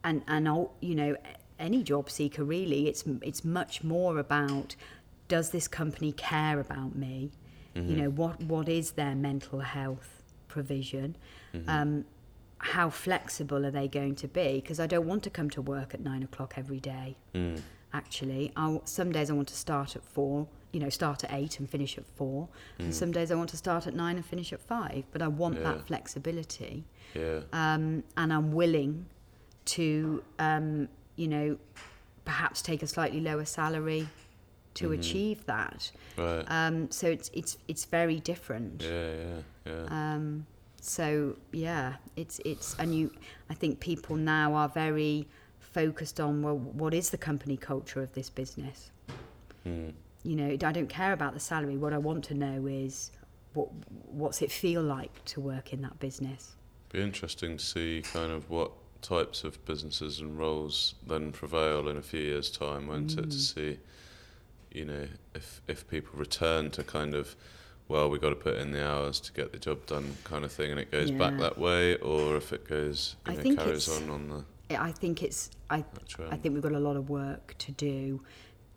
and and you know any job seeker really. It's it's much more about does this company care about me? You know what what is their mental health provision? Um, how flexible are they going to be? Because I don't want to come to work at nine o'clock every day Mm. actually. I, some days I want to start at four, you know, start at eight and finish at four. And some days I want to start at nine and finish at five. But I want Yeah. that flexibility. Yeah. Um, and I'm willing to, um, you know, perhaps take a slightly lower salary to achieve that. Right. Um, so it's, it's, it's very different. yeah. Yeah. Yeah. Um, so yeah, it's it's and you. I think people now are very focused on well, what is the company culture of this business? Mm. You know, I don't care about the salary. What I want to know is what what's it feel like to work in that business. Be interesting to see kind of what types of businesses and roles then prevail in a few years' time, won't it? To see, you know, if if people return to kind of, well, we've got to put in the hours to get the job done, kind of thing, and it goes back that way, or if it goes, you I know, think carries it's- on on the I think it's I. I think we've got a lot of work to do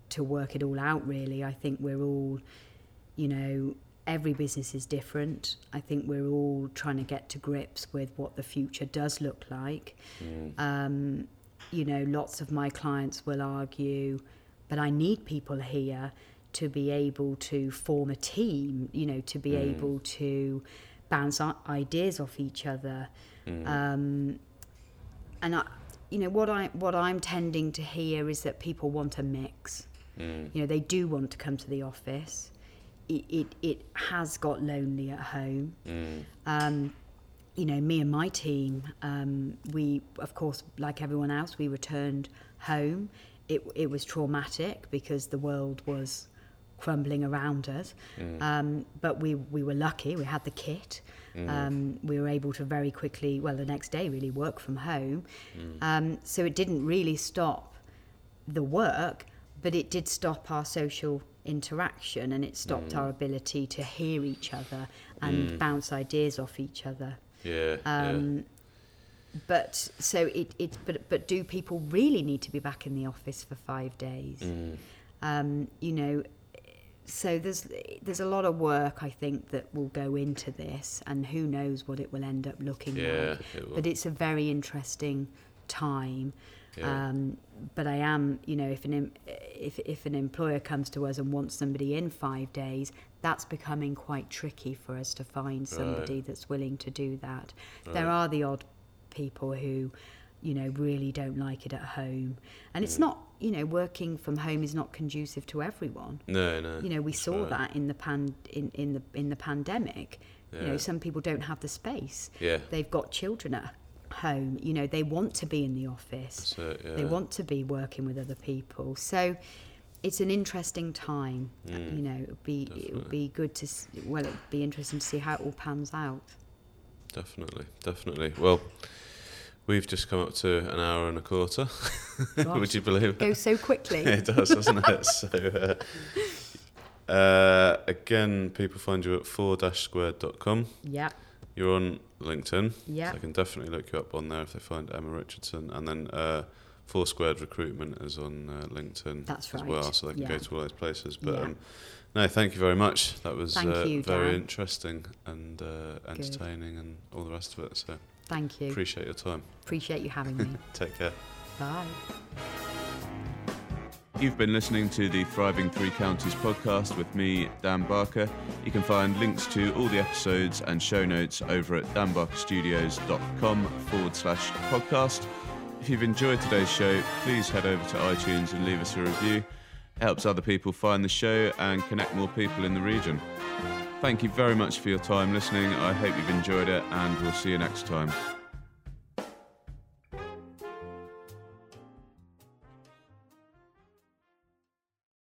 to work it all out, really. I think we're all, you know, every business is different. I think we're all trying to get to grips with what the future does look like. Mm. Um, you know, lots of my clients will argue, but I need people here to be able to form a team, you know, to be able to bounce ideas off each other. Um, and I, you know, what I what I'm tending to hear is that people want a mix. Mm. You know, they do want to come to the office. It it, it has got lonely at home. Mm. Um, you know, me and my team, um, we, of course, like everyone else, we returned home. It, it was traumatic because the world was crumbling around us. Um, but we, we were lucky, we had the kit. Um, we were able to very quickly, well, the next day, really work from home. Um, so it didn't really stop the work, but it did stop our social interaction and it stopped our ability to hear each other and bounce ideas off each other. Yeah. Um, But so it, it but but do people really need to be back in the office for five days? Mm. Um, you know, so there's there's a lot of work I think that will go into this, and who knows what it will end up looking Yeah, like. it. But it's a very interesting time. Yeah. Um, but I am, you know, if an if if an employer comes to us and wants somebody in five days, that's becoming quite tricky for us to find somebody that's willing to do that. There are the odd people who, you know, really don't like it at home, and it's not, you know, working from home is not conducive to everyone. No, no. You know, we saw right. that in the pan in, in the in the pandemic. yeah. You know, some people don't have the space. Yeah. They've got children at home. You know, they want to be in the office. It, yeah. They want to be working with other people. So it's an interesting time. Mm, you know, it would be it would be good to well, it would be interesting to see how it all pans out. Definitely, definitely. Well, we've just come up to an hour and a quarter. Would you believe it? Goes so quickly. it does, doesn't it? So, uh, uh, again, people find you at 4-squared.com. yeah, You're on LinkedIn. yeah. So I can definitely look you up on there if they find Emma Richardson. And then uh, Four Squared Recruitment is on uh, LinkedIn That's as well, so they can yeah. go to all those places. But Yeah. um, no, thank you very much. That was uh, you, very interesting and uh, entertaining and all the rest of it. So Thank you. appreciate your time. Appreciate you having me. Take care. Bye. You've been listening to the Thriving Three Counties podcast with me, Dan Barker. You can find links to all the episodes and show notes over at danbarkerstudios.com forward slash podcast. If you've enjoyed today's show, please head over to iTunes and leave us a review. It helps other people find the show and connect more people in the region. Thank you very much for your time listening. I hope you've enjoyed it, and we'll see you next time.